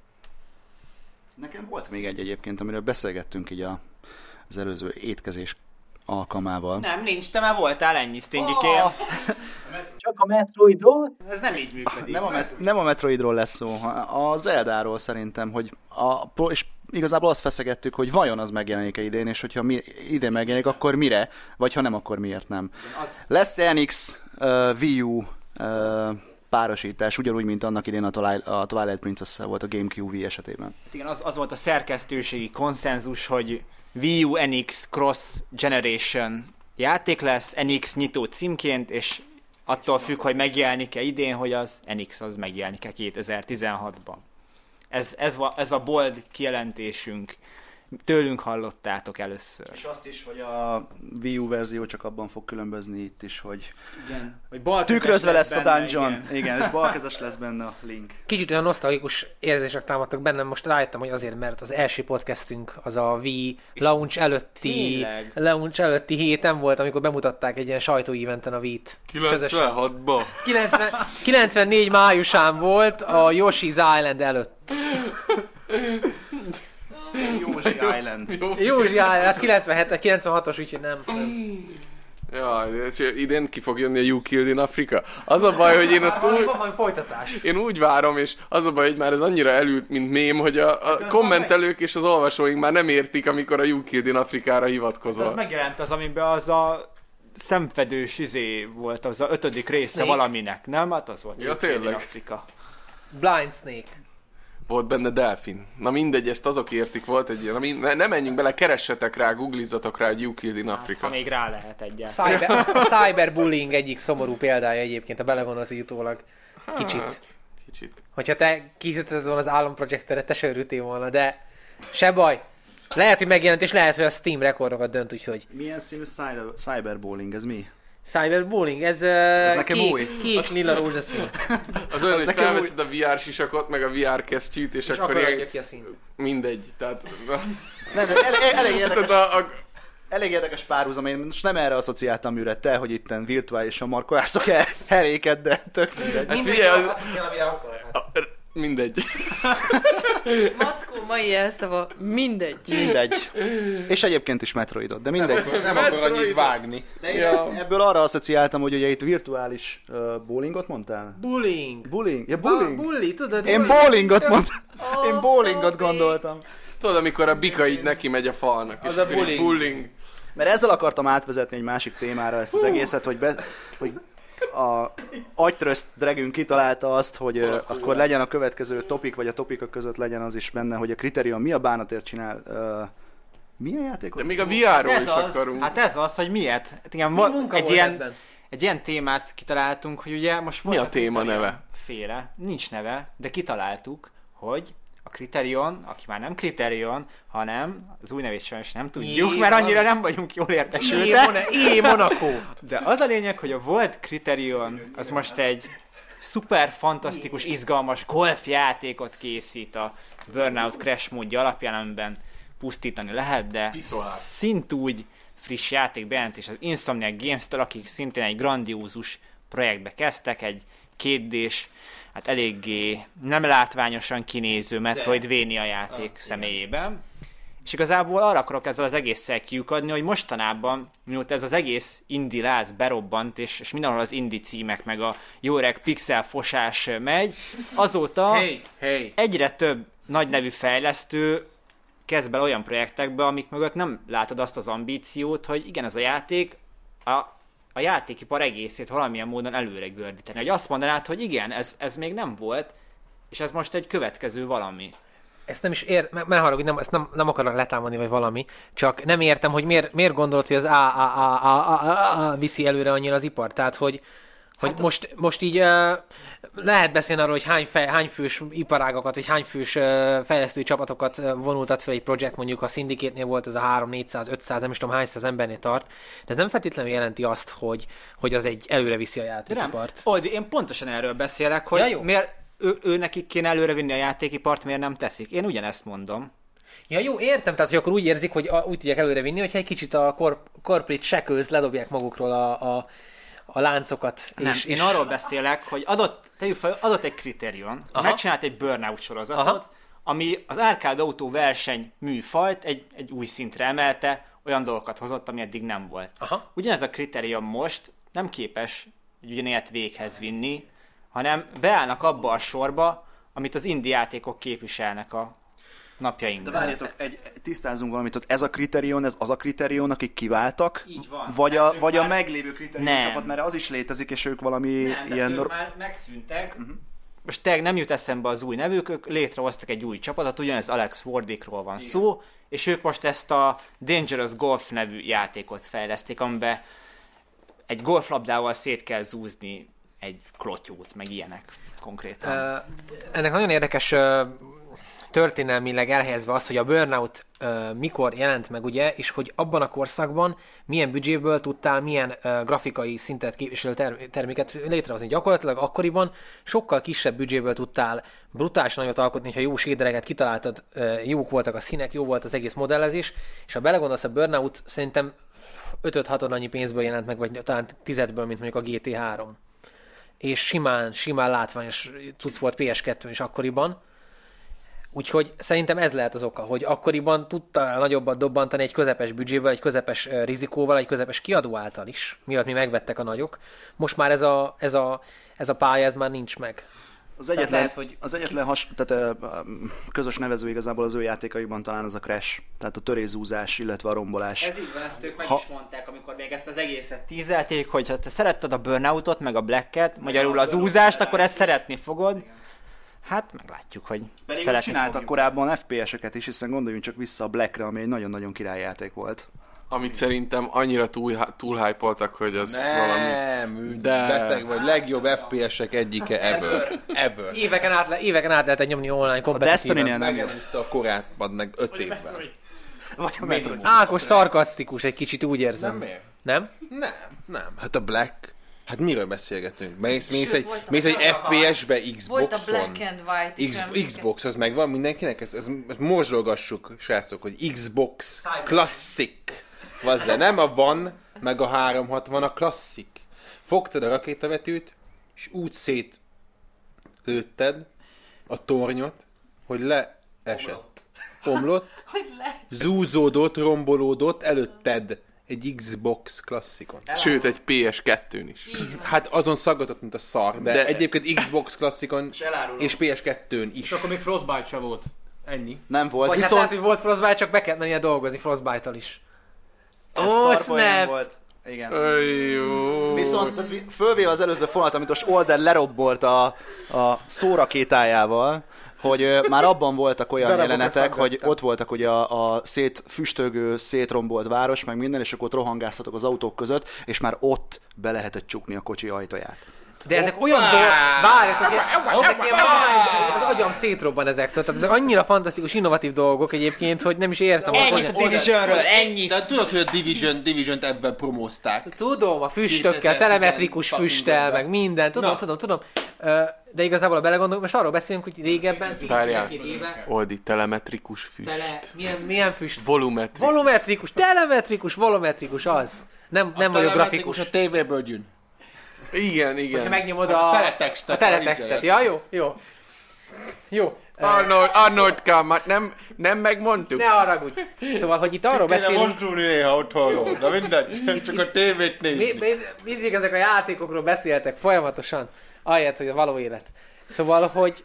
Nekem volt még egy egyébként, amiről beszélgettünk így a, az előző étkezés alkalmával. Nem, nincs, te már voltál ennyi, Stingikém. *laughs* Csak a Metroidot? Ez nem így működik. Nem a, met- nem a Metroidról lesz szó, a Zeldáról szerintem, hogy a, pro- és igazából azt feszegettük, hogy vajon az megjelenik-e idén, és hogyha mi, idén megjelenik, akkor mire, vagy ha nem, akkor miért nem. Lesz NX, uh, Wii U uh, párosítás, ugyanúgy, mint annak idén a, Twilight, a Twilight princess volt a GameCube esetében. Hát Igen, az, az volt a szerkesztőségi konszenzus, hogy Wii U NX Cross Generation játék lesz, NX nyitó címként, és attól függ, hogy megjelenik-e idén, hogy az NX az megjelenik-e 2016-ban. Ez, ez, ez a bold kijelentésünk. Tőlünk hallottátok először. És azt is, hogy a Wii U verzió csak abban fog különbözni itt is, hogy Igen. Hogy tükrözve lesz a benne, dungeon. igen. Igen, és balkezes lesz benne a link. Kicsit olyan nosztalgikus érzések támadtak bennem, most rájöttem, hogy azért, mert az első podcastünk az a Wii launch előtti, tényleg? launch előtti héten volt, amikor bemutatták egy ilyen sajtóíventen a Wii-t. Közösen. 96-ba. 90, 94 májusán volt a Yoshi's Island előtt. *laughs* Józsi Island. Józsi Island, ez 97 96-os, úgyhogy nem. nem. Ja, idén ki fog jönni a You Killed in Africa. Az a baj, hogy én azt Van, úgy, van valami folytatás. én úgy várom, és az a baj, hogy már ez annyira elült, mint mém, hogy a, a kommentelők és az olvasóink már nem értik, amikor a You Killed in Afrikára Az hivatkozol. megjelent az, amiben az a szemfedős izé volt, az a ötödik része Snake. valaminek, nem? Hát az volt. Ja, UK-n tényleg. Afrika. Blind Snake. Volt benne delfin. Na mindegy, ezt azok értik, volt egy ilyen, na, mind, ne, ne menjünk bele, keressetek rá, googlizzatok rá, hogy You Killed in Ha Africa. még rá lehet egyáltalán. Cyber, a cyberbullying egyik szomorú példája egyébként, a belegondolsz utólag. Kicsit. Hát, kicsit. Hogyha te készítetted volna az államprojekteret, te se örültél volna, de se baj. Lehet, hogy megjelent, és lehet, hogy a Steam rekordokat dönt, úgyhogy Milyen színű cyber- cyberbowling, ez mi? Cyberbullying, ez, ez nekem kék, új. kék lila rózsaszín. Az olyan, hogy felveszed a VR sisakot, meg a VR kesztyűt, és, És akkor akkor ilyen, ki a színt. mindegy. Tehát, Nem, de elég, *laughs* elég, érdekes, tehát a, a, elég érdekes párhuzam, én most nem erre asszociáltam műre te, hogy itten virtuálisan markolászok el heréket, de tök mindegy. Hát Mindegy, figyelj, az- mindegy. *laughs* Mackó mai elszava mindegy. Mindegy. És egyébként is Metroidot, de mindegy. Nem akar annyit vágni. De én ebből arra asszociáltam, hogy ugye itt virtuális uh, bowlingot mondtál? Bullying. Bullying? Ja, Ba- bullying? bully, tudod? Én bully. bowlingot mondtam. Én Ó, bowlingot Tobi. gondoltam. Tudod, amikor a bika így neki megy a falnak, és Az a akkor így bullying. bullying. Mert ezzel akartam átvezetni egy másik témára ezt az egészet, hogy, be, hogy a agytröszt dragünk kitalálta azt, hogy ö, akkor legyen a következő topik, vagy a topikok között legyen az is benne, hogy a kritérium mi a bánatért csinál. Ö, milyen játékot? De még a VR-ról ez is az, akarunk. hát ez az, hogy miért? Hát igen, Mi munka egy volt ilyen, ebben? egy ilyen témát kitaláltunk, hogy ugye most Mi a téma neve? Féle. Nincs neve, de kitaláltuk, hogy Criterion, aki már nem Criterion, hanem az új nevét sajnos nem tudjuk, Jé, mert annyira nem vagyunk jól értesültek. Jé, Monaco! De az a lényeg, hogy a volt Criterion az most egy szuper fantasztikus, izgalmas golfjátékot készít a Burnout Crash módja alapján, amiben pusztítani lehet, de szintúgy friss játék bejelentés az Insomniac Games-től, akik szintén egy grandiózus projektbe kezdtek, egy kétdés, hát eléggé nem látványosan kinéző Metroidvania játék személyében. És igazából arra akarok ezzel az egésszel kiukadni, hogy mostanában, mióta ez az egész indie láz berobbant, és, és mindenhol az indie címek, meg a jó öreg pixel fosás megy, azóta Hey, hey. egyre több nagy nevű fejlesztő kezd bele olyan projektekbe, amik mögött nem látod azt az ambíciót, hogy igen, ez a játék a, a játékipar egészét valamilyen módon előre gördíteni. Hogy azt mondanád, hogy igen, ez, ez még nem volt, és ez most egy következő valami. Ezt nem is ér, ne haragudj, nem, ezt nem, nem akarok letámadni, vagy valami, csak nem értem, hogy miért, miért gondolod, hogy az A, A, A, A, A, A, A viszi előre annyira az ipar. Tehát, hogy, hogy hát, most, most így uh, lehet beszélni arról, hogy hány, fej, hány fős iparágakat, vagy hány fős uh, fejlesztői csapatokat vonultat fel egy projekt, mondjuk a Syndicate-nél volt ez a 3, 400, 500, nem is tudom hány száz embernél tart, de ez nem feltétlenül jelenti azt, hogy, hogy az egy előre viszi a De játékipart. Old, én pontosan erről beszélek, hogy Ja, jó. miért ő, ő nekik kéne előrevinni a játékipart, miért nem teszik. Én ugyanezt mondom. Ja jó, értem, tehát hogy akkor úgy érzik, hogy a, úgy tudják előre vinni, hogyha egy kicsit a corp- corporate shackles ledobják magukról a, a, a láncokat. Nem, és, én és arról beszélek, hogy adott, tegyük fel, adott egy kritérium, Aha. megcsinált egy Burnout sorozatot, Aha. ami az arcade autó verseny műfajt egy, egy új szintre emelte, olyan dolgokat hozott, ami eddig nem volt. Aha. Ugyanez a kritérium most nem képes egy ugyanilyet véghez vinni, hanem beállnak abba a sorba, amit az indie játékok képviselnek a De napjainkban. várjatok, egy, tisztázunk valamit, hogy ez a kritérium, ez az a kritérium, akik kiváltak, Így van. vagy a, vagy a már- meglévő kritérium Nem. csapat, mert az is létezik, és ők valami Nem, ilyen nor- már megszűntek. Uh-huh. Most tényleg nem jut eszembe az új nevük, ők létrehoztak egy új csapatot, ugyanez Alex Wardickról van Igen. szó, és ők most ezt a Dangerous Golf nevű játékot fejleszték, amiben egy golflabdával szét kell zúzni egy klotyót, meg ilyenek konkrétan. Ö, ennek nagyon érdekes ö, történelmileg elhelyezve azt, hogy a Burnout ö, mikor jelent meg, ugye, és hogy abban a korszakban milyen büdzséből tudtál milyen ö, grafikai szintet képviselő ter- terméket létrehozni. Gyakorlatilag akkoriban sokkal kisebb büdzséből tudtál brutális nagyot alkotni, ha jó sédereket kitaláltad, ö, jók voltak a színek, jó volt az egész modellezés, és ha belegondolsz, a Burnout szerintem 5-6 annyi pénzből jelent meg, vagy talán tizedből, mint mondjuk a GT3 és simán, simán látványos cucc volt PS2 is akkoriban. Úgyhogy szerintem ez lehet az oka, hogy akkoriban tudta nagyobbat dobbantani egy közepes büdzsével, egy közepes rizikóval, egy közepes kiadó által is, miatt mi megvettek a nagyok. Most már ez a, ez a, ez a pálya, ez már nincs meg. Az egyetlen, lehet, hogy- az egyetlen has, tehát, közös nevező igazából az ő játékaikban talán az a crash, tehát a törészúzás, illetve a rombolás. Ez így van, ezt ők meg Ha- is mondták, amikor még ezt az egészet tízelték, hogy ha te szeretted a Burnoutot, meg a Blacket, magyarul az úzást, akkor ezt szeretni fogod. Hát meglátjuk, hogy Pedig fogjuk. korábban FPS-eket is, hiszen gondoljunk csak vissza a Blackre, ami egy nagyon-nagyon királyjáték volt. Amit szerintem annyira túl, túl hype hogy az valami... Nem, De- de... beteg vagy, legjobb FPS-ek egyike ever. Ever. Éveken át, le- éveken át lehetett nyomni online A kompetitíven. Destiny-nél nem a korát, meg öt évben. Vagy a Metroid. Ákos szarkasztikus, egy kicsit úgy érzem. Nem miért? Nem? Nem, nem. Hát a Black... Hát miről beszélgetünk? Mész, mész egy, mész egy FPS-be Volt a Xboxon. Black and White is, X. Xbox az megvan mindenkinek? Ezt, ezt, ezt morzsolgassuk, srácok, hogy Xbox Classic. Vazze, nem a van, meg a 360, a Classic. Fogtad a rakétavetőt, és úgy szét lőtted a tornyot, hogy leesett. Omlott, *laughs* Hogy le... zúzódott, rombolódott előtted egy Xbox klasszikon. Sőt, egy PS2-n is. Hát azon szaggatott, mint a szar, de, De- egyébként Xbox klasszikon elárulom. és PS2-n is. És akkor még Frostbite se volt. Ennyi. Nem volt, Vagy hát viszont... lehet, hogy volt Frostbite, csak be kellett mennie dolgozni Frostbite-tal is. ez Ó, szarpoén snap! Volt. Igen. Öj, jó. Viszont tehát fölvéve az előző fonat, amit most Older lerobbolt a, a szórakétájával, hogy ö, már abban voltak olyan Darabokra jelenetek, hogy ott voltak ugye a, a szét, füstögő, szétrombolt város, meg minden, és akkor ott rohangáztatok az autók között, és már ott be lehetett csukni a kocsi ajtaját. De ezek olyan dolgok, várjatok, ezek ilyen mind, az agyam szétrobban ezektől. Tehát ezek annyira fantasztikus, innovatív dolgok egyébként, hogy nem is értem. hogy Ennyit a Divisionről, ennyit! De tudod, hogy a Division, Division-t ebben promózták. Tudom, a füstökkel, 2010 telemetrikus füsttel, meg minden, tudom, Na. tudom, tudom. De igazából, ha belegondolok, most arról beszélünk, hogy régebben, Várjál. 12 éve, Oldi, telemetrikus füst. tele, milyen, milyen füst? Volumetrikus. Volumetrikus, telemetrikus, volumetrikus, az. Nem, nem vagyok grafikus. A tévéből jön. Igen, Ha igen. megnyomod a, A teletextet, a teletextet. Ja, jó, jó. Jó. Arnold, Arnold Kamat, nem, nem megmondtuk? Ne haragudj. Szóval, hogy itt arról Kéne beszélünk, mozdulni néha otthonról, de mindegy, csak a tévét mi, nézni. mi, mindig ezek a játékokról beszéltek folyamatosan, ahelyett, hogy a való élet. Szóval, hogy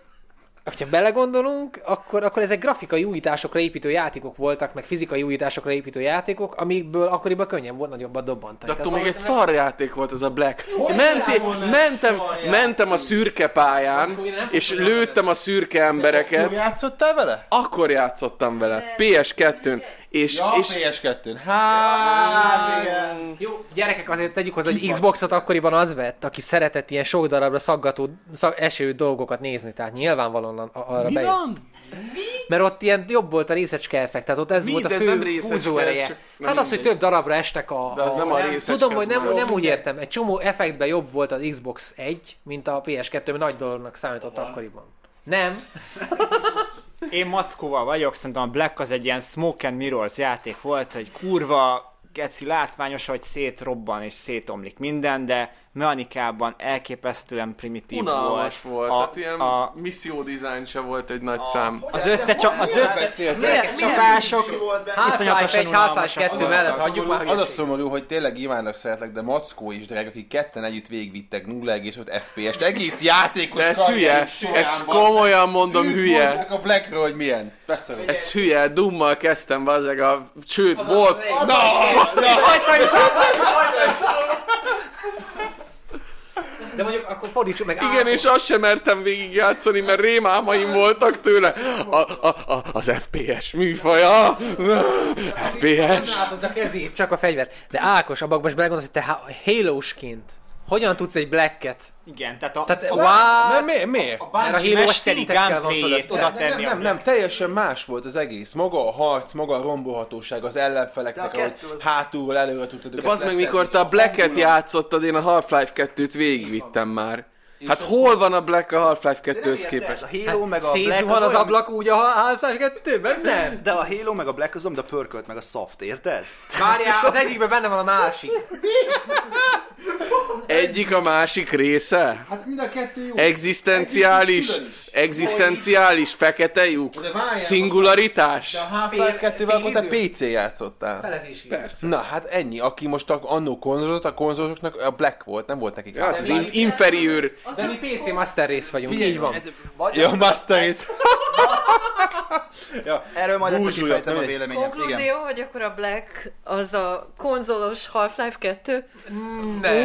ha belegondolunk, akkor, akkor ezek grafikai újításokra építő játékok voltak, meg fizikai újításokra építő játékok, amikből akkoriban könnyen volt nagyobbat dobbantani. De attól még egy valószínűleg- szarjáték volt az a Black. Menti, mentem, mentem a szürke pályán, és lőttem a szürke embereket. Akkor játszottál vele? Akkor játszottam vele, PS2-n, és, Ja, és PS2-n. Hát, igen. Jó, gyerekek, azért tegyük hozzá, hogy Xboxot akkoriban az vett, aki szeretett ilyen sok darabra szaggató, szag, eső dolgokat nézni, tehát nyilvánvalóan a- arra mi bejött. van? Mert ott ilyen jobb volt a részecske effekt, tehát ott ez Mi? volt a De fő húzó ereje. csak- Hát az, hogy több darabra estek a... De az nem a részecske, Tudom, hogy nem, nem úgy értem. Egy csomó effektben jobb volt az Xbox 1, mint a PS2, mert nagy dolognak számított akkoriban. Nem. *laughs* Én mackóval vagyok, szerintem a Black az egy ilyen Smoke and Mirrors játék volt, hogy kurva geci látványos, hogy szétrobban és szétomlik minden, de mechanikában elképesztően primitív Unalmas volt, A, tehát ilyen a, misszió design se volt egy nagy szám. az összecsa, az összecsapások Half-Life iszonyatosan 1, Half-Life unalmasak 2 voltak. mellett hagyjuk már, Az a szomorú, hogy tényleg Ivánnak szeretlek, de Mackó is drága, akik ketten együtt végigvittek 0,5 FPS-t. Egész játékos De ez hülye, ez komolyan mondom hülye. a Blackről, hogy milyen. Ez hülye, dummal kezdtem bazzeg a... Sőt, Wolf... Na, De mondjuk akkor fordítsuk meg. Igen, és azt sem mertem végigjátszani, mert rémálmaim voltak tőle. A, a, a, az FPS műfaja. FPS. Látod a kezét, csak a fegyver. De Ákos, abban most belegondolsz, hogy te ha- Halo-sként hogyan tudsz egy Black-et? Igen, tehát a, Tehát, a, wow, Nem, miért? miért? a a Bungie Halo mesteri szintekkel van fölött. oda Nem, tenni nem, a nem, teljesen más volt az egész. Maga a harc, maga a rombolhatóság, az ellenfeleknek, a ahogy az- hátulról előre tudtad De bazd meg, mikor te a Black-et játszottad, én a Half-Life 2-t végigvittem már. Hát hol van a Black a Half-Life 2-höz A képest? Halo meg a Black az olyan, ablak úgy a Half-Life 2-ben? Nem. De a Halo meg a Black az, mint a pörkölt meg a soft, érted? Várjál, az egyikben benne van a másik. *laughs* Egyik a másik része? Hát mind a kettő jó. Egzisztenciális, egzisztenciális fekete lyuk? De Szingularitás? De a Half-Life Fél- 2-vel akkor te PC játszottál. Felezési. Persze. Na, hát ennyi. Aki most a, annó konzolozott, a konzolosoknak a Black volt, nem volt nekik Hát ez Half-Life. De mi PC Master rész vagyunk, így van. Vagy Ja, Master Race. *laughs* Erről majd egyszer kifejtem a véleményem. Igen. Konklúzió, hogy akkor a Black az a konzolos Half-Life 2.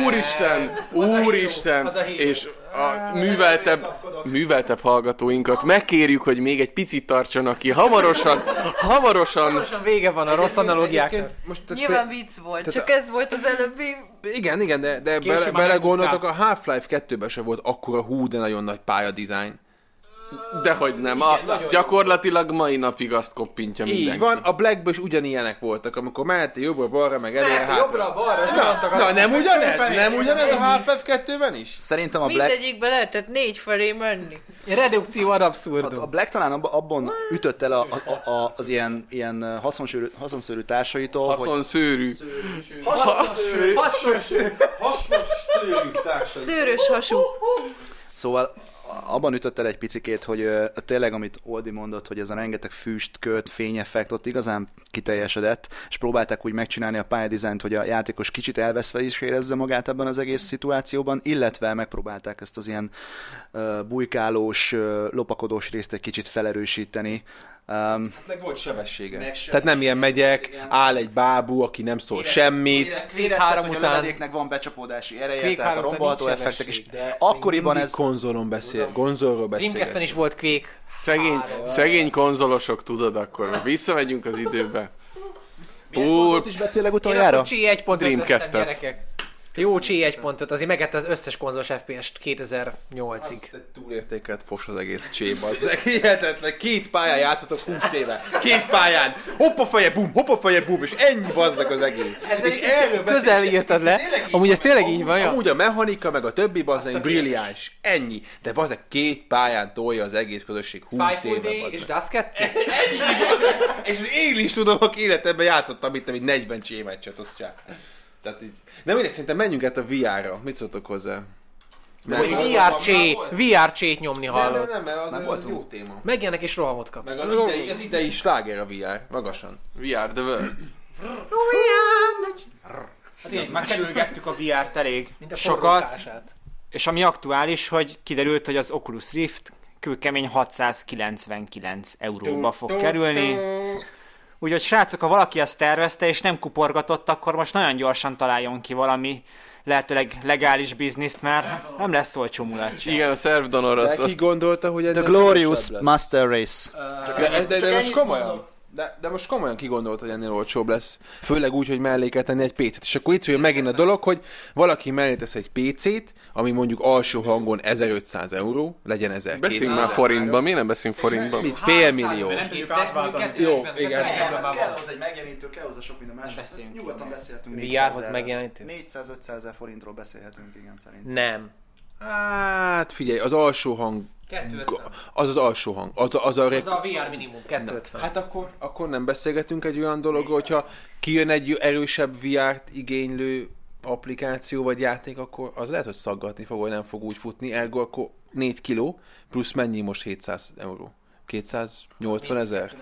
Úristen, úristen, Az a Halo. és a műveltebb, műveltebb hallgatóinkat megkérjük, hogy még egy picit tartsanak ki. Hamarosan, hamarosan, Hamarosan vége van a rossz analógiáknak. Most tehát Nyilván vicc volt, csak ez volt az előbbi. Igen, igen, de, de bele, belegondoltak, a Half-Life 2-ben se volt akkora hú, de nagyon nagy pályadizájn. Dehogy nem, a, gyakorlatilag mai napig azt koppintja mindenki. Így van, a Blackből is ugyanilyenek voltak, amikor mehettél jobbra-balra, meg előre, Lehet, hátra. jobbra-balra, Na, na, nem ugyanez? Nem ugyanez a Half-Life 2-ben is? Szerintem a Black, Mindegyikbe lehetett négy felé menni. Redukció ad a, a abszurdum. Black talán abba- abban ütött el a, a, a, az ilyen, ilyen haszonszörű, haszonszörű társaitól, hogy Haszon szőrű. Szőrös hasú. Szóval abban ütött el egy picikét, hogy ö, tényleg, amit Oldi mondott, hogy ez a rengeteg füst, köt, fényeffekt ott igazán kiteljesedett, és próbálták úgy megcsinálni a pályadizájnt, hogy a játékos kicsit elveszve is érezze magát ebben az egész szituációban, illetve megpróbálták ezt az ilyen ö, bujkálós, ö, lopakodós részt egy kicsit felerősíteni. Um, Meg volt sebessége. Tehát nem ilyen megyek, áll egy bábú, aki nem szól semmit. három hogy a után- lövedéknek van becsapódási ereje, Quake tehát a három rombolható effektek is. De akkoriban ez... konzolon beszél, konzolról Dreamcast-en beszél. is volt Quake. Szegény, szegény konzolosok, tudod akkor. Visszamegyünk az időbe. Milyen Úr, is vettél Én legutoljára? G1 pont Dreamcast-et. Jó csi egy pontot, azért megette az összes konzolos FPS-t 2008-ig. Azt egy túlértékelt fos az egész cséba. Az hihetetlen. Két pályán játszottak 20 éve. Két pályán. Hoppa feje, bum, hoppa feje, bum, és ennyi bazzak az egész. Ez és erről közel írtad le. Amúgy ez tényleg így van. Amúgy a mechanika, meg a többi bazzak a brilliáns. Ennyi. De bazzak két pályán tolja az egész közösség 20 Five Full éve. És Dust 2? És én is tudom, hogy életemben játszottam itt, amit 40 csémeccset, az csá. Tehát így. Nem mindegy, szerintem menjünk át a VR-ra. Mit szóltok hozzá? Hogy Mert- VR csét, VR csét nyomni Nem, nem, nem, mert az, Nem az jó téma. Megjelennek és rohamot kapsz. Meg az idei, az idei sláger a VR, magasan. VR the World. Hát így, már kerülgettük a VR-t elég Mint a sokat, és ami aktuális, hogy kiderült, hogy az Oculus Rift kőkemény 699 euróba fog kerülni. Úgyhogy srácok, ha valaki ezt tervezte és nem kuporgatott, akkor most nagyon gyorsan találjon ki valami lehetőleg legális bizniszt, mert nem lesz olcsó mulatság. Igen, a szervdonor De az, ki az gondolta, hogy The ennél Glorious? Master Race. De, de, de, csak de most komolyan. mondok. De, de most komolyan kigondolta, hogy ennél olcsóbb lesz. Főleg úgy, hogy mellé kell tenni egy PC-t. És akkor itt jön megint a dolog, hogy valaki mellé tesz egy PC-t, ami mondjuk alsó hangon 1500 euró, legyen 1200. Beszéljünk már forintban, miért nem beszélünk forintban? Mit? Fél millió. Jó, igen. Kell hozzá egy megjelenítő, kell hozzá sok minden más. Beszéljünk Nyugodtan beszélhetünk. VR-hoz megjelenítő? 400-500 ezer forintról beszélhetünk, igen, szerintem. Nem. Hát figyelj, az alsó hang, 250. az az alsó hang, az a, az a, Az rek- a VR minimum, 250. Hát akkor, akkor nem beszélgetünk egy olyan dologról, hogyha kijön egy erősebb VR-t igénylő applikáció vagy játék, akkor az lehet, hogy szaggatni fog, vagy nem fog úgy futni, ergo akkor 4 kiló, plusz mennyi most 700 euró? 280 ezer?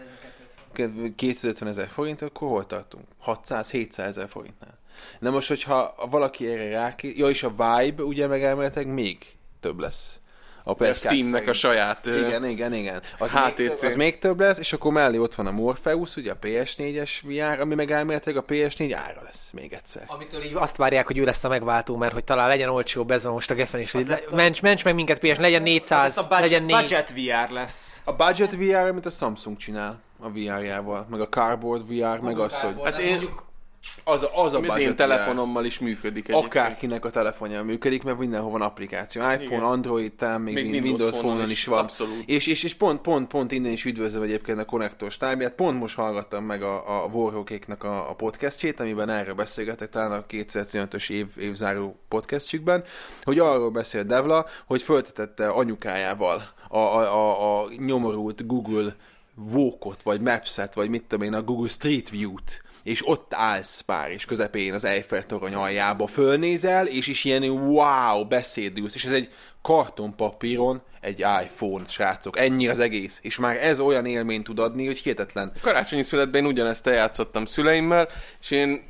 250 ezer forint, akkor hol tartunk? 600-700 ezer forintnál. Na most, hogyha valaki erre ráké... Ja, és a Vibe ugye meg még több lesz. A A PS4 Steamnek a saját... Igen, igen, igen. Az, HTC. még, több, az még több lesz, és akkor mellé ott van a Morpheus, ugye a PS4-es VR, ami meg elméletileg a PS4 ára lesz, még egyszer. Amitől így azt várják, hogy ő lesz a megváltó, mert hogy talán legyen olcsóbb, ez van most a geffen is. le- Ments, ments meg minket PS, legyen 400, Ez a budget, legyen 4. budget VR lesz. A budget VR, amit a Samsung csinál a VR-jával, meg a Cardboard VR, meg az, hogy Hát én, az az a az én telefonommal is működik egyébként. Akárkinek a telefonja működik, mert mindenhol van applikáció. iPhone, Igen. Android, talán még, Még Windows Windows, Phone-on is, van. abszolút. És, és, és pont, pont, pont innen is üdvözlöm egyébként a Connector stábját. Pont most hallgattam meg a, a Warhawkéknak a, a podcastjét, amiben erről beszélgetek, talán a 2015-ös év, évzáró podcastjükben, hogy arról beszél Devla, hogy föltetette anyukájával a, a, a, a nyomorult Google Walkot, vagy Maps-et, vagy mit tudom én, a Google Street View-t, és ott állsz Párizs közepén az Eiffel torony aljába, fölnézel, és is ilyen wow, beszédülsz, és ez egy kartonpapíron egy iPhone, srácok. Ennyi az egész. És már ez olyan élményt tud adni, hogy hihetetlen. Karácsonyi születben én ugyanezt eljátszottam szüleimmel, és én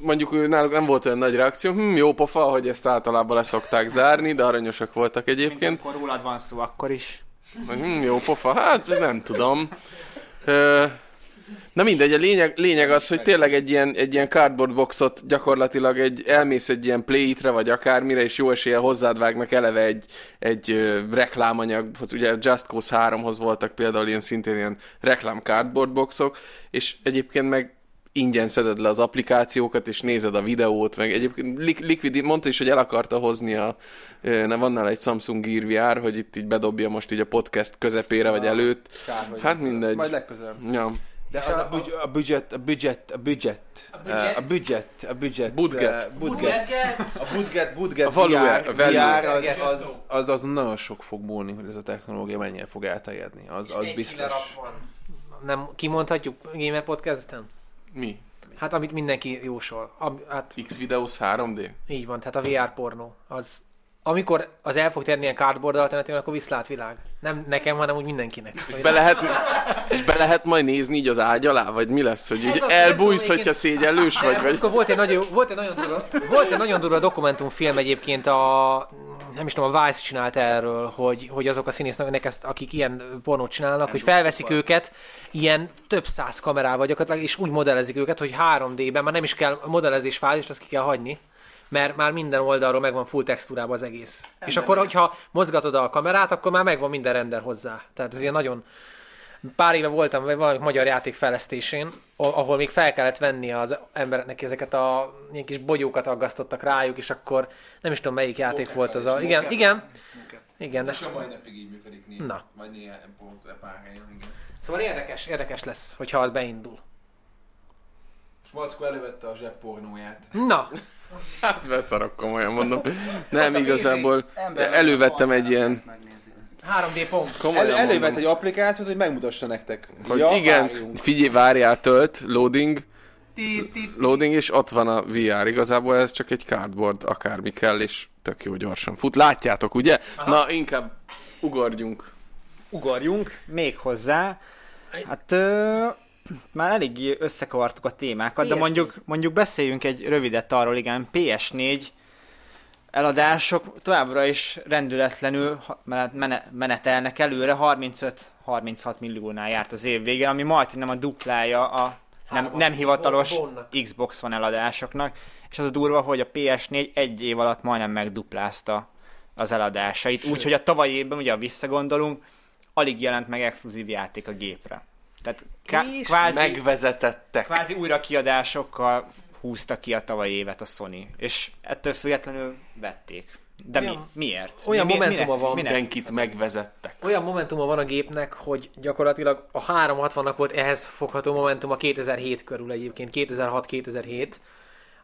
mondjuk náluk nem volt olyan nagy reakció, hm, jó pofa, hogy ezt általában leszokták zárni, de aranyosak voltak egyébként. Amikor rólad van szó, akkor is. Hm, jó pofa, hát nem tudom. Ö, Na mindegy, a lényeg, lényeg az, hogy tényleg egy ilyen, egy ilyen cardboard boxot gyakorlatilag egy, elmész egy ilyen play re vagy akármire, és jó eséllyel hozzád vágnak eleve egy, egy ö, reklámanyag, ugye Just Cause 3-hoz voltak például ilyen szintén ilyen reklám cardboard boxok, és egyébként meg ingyen szeded le az applikációkat, és nézed a videót, meg egyébként Liquid mondta is, hogy el akarta hozni a, ö, nem van nála egy Samsung Gear VR, hogy itt így bedobja most így a podcast közepére vagy előtt. Kár, Hát mindegy. Majd legközelebb. Ja. De a, a, budget, a budget, a budget, a budget, a budget, a budget, Budget. budget, a budget, budget A value- VR, a value. VR az, az, az, az, nagyon sok fog múlni, hogy ez a technológia mennyire fog elterjedni, az, az biztos. Nem kimondhatjuk Gamer Podcasten? Mi? Hát amit mindenki jósol. Am, hát X Videos 3D? így van, tehát a VR pornó. Az, amikor az el fog térni ilyen cardboard alternatíván, akkor viszlát világ. Nem nekem, hanem úgy mindenkinek. Vagy Be lehet, és be lehet majd nézni így az ágy alá? Vagy mi lesz, hogy így elbújsz, nem hogyha szégyellős vagy? vagy? Akkor volt egy nagyon, volt egy nagyon durva, volt egy nagyon durva dokumentumfilm egyébként a nem is tudom, a Vice csinált erről, hogy, hogy azok a színésznek, ezt, akik ilyen pornót csinálnak, hogy felveszik őket ilyen több száz kamerával gyakorlatilag, és úgy modellezik őket, hogy 3D-ben már nem is kell modellezés fázist, azt ki kell hagyni, mert már minden oldalról megvan full textúrában az egész. És akkor, hogyha mozgatod a kamerát, akkor már megvan minden render hozzá. Tehát ez ilyen nagyon Pár éve voltam valami magyar játék fejlesztésén, ahol még fel kellett venni az embereknek ezeket a ilyen kis bogyókat aggasztottak rájuk, és akkor nem is tudom melyik játék volt az a... Igen, igen, igen. És a mai napig így működik néha. Na. Vagy néha pont pár helyen, igen. Szóval érdekes, érdekes lesz, hogyha az beindul. Svalcko elővette a zsebpornóját. Na, Hát beszarok komolyan mondom. *laughs* Nem, igazából elővettem egy ilyen... 3D pont. Komolyan El, elővett mondom, egy applikációt, hogy megmutassa nektek. hogy ja, igen, várjunk. figyelj, várjál, tölt, loading, loading, és ott van a VR. Igazából ez csak egy cardboard, akármi kell, és tök jó gyorsan fut. Látjátok, ugye? Na, inkább ugorjunk. ugorjunk még hozzá. Hát ö, már elég összekavartuk a témákat, de PS4. mondjuk, mondjuk beszéljünk egy rövidet arról, igen, PS4 eladások továbbra is rendületlenül menetelnek előre, 35-36 milliónál járt az év végén, ami majd nem a duplája a nem, nem hivatalos. Xbox van eladásoknak, és az a durva, hogy a PS4 egy év alatt majdnem megduplázta az eladásait, úgyhogy a tavalyi évben, ugye visszagondolunk, alig jelent meg exkluzív játék a gépre. Tehát ká- kvázi, Megvezetettek. kvázi újra kiadásokkal húzta ki a tavalyi évet a Sony, és ettől függetlenül vették. De mi? Olyan- Miért? olyan mi, mi, momentuma minek- van. Minek? Mindenkit megvezettek. olyan momentuma van a gépnek, hogy gyakorlatilag a 360-nak volt ehhez fogható momentum a 2007 körül egyébként, 2006-2007,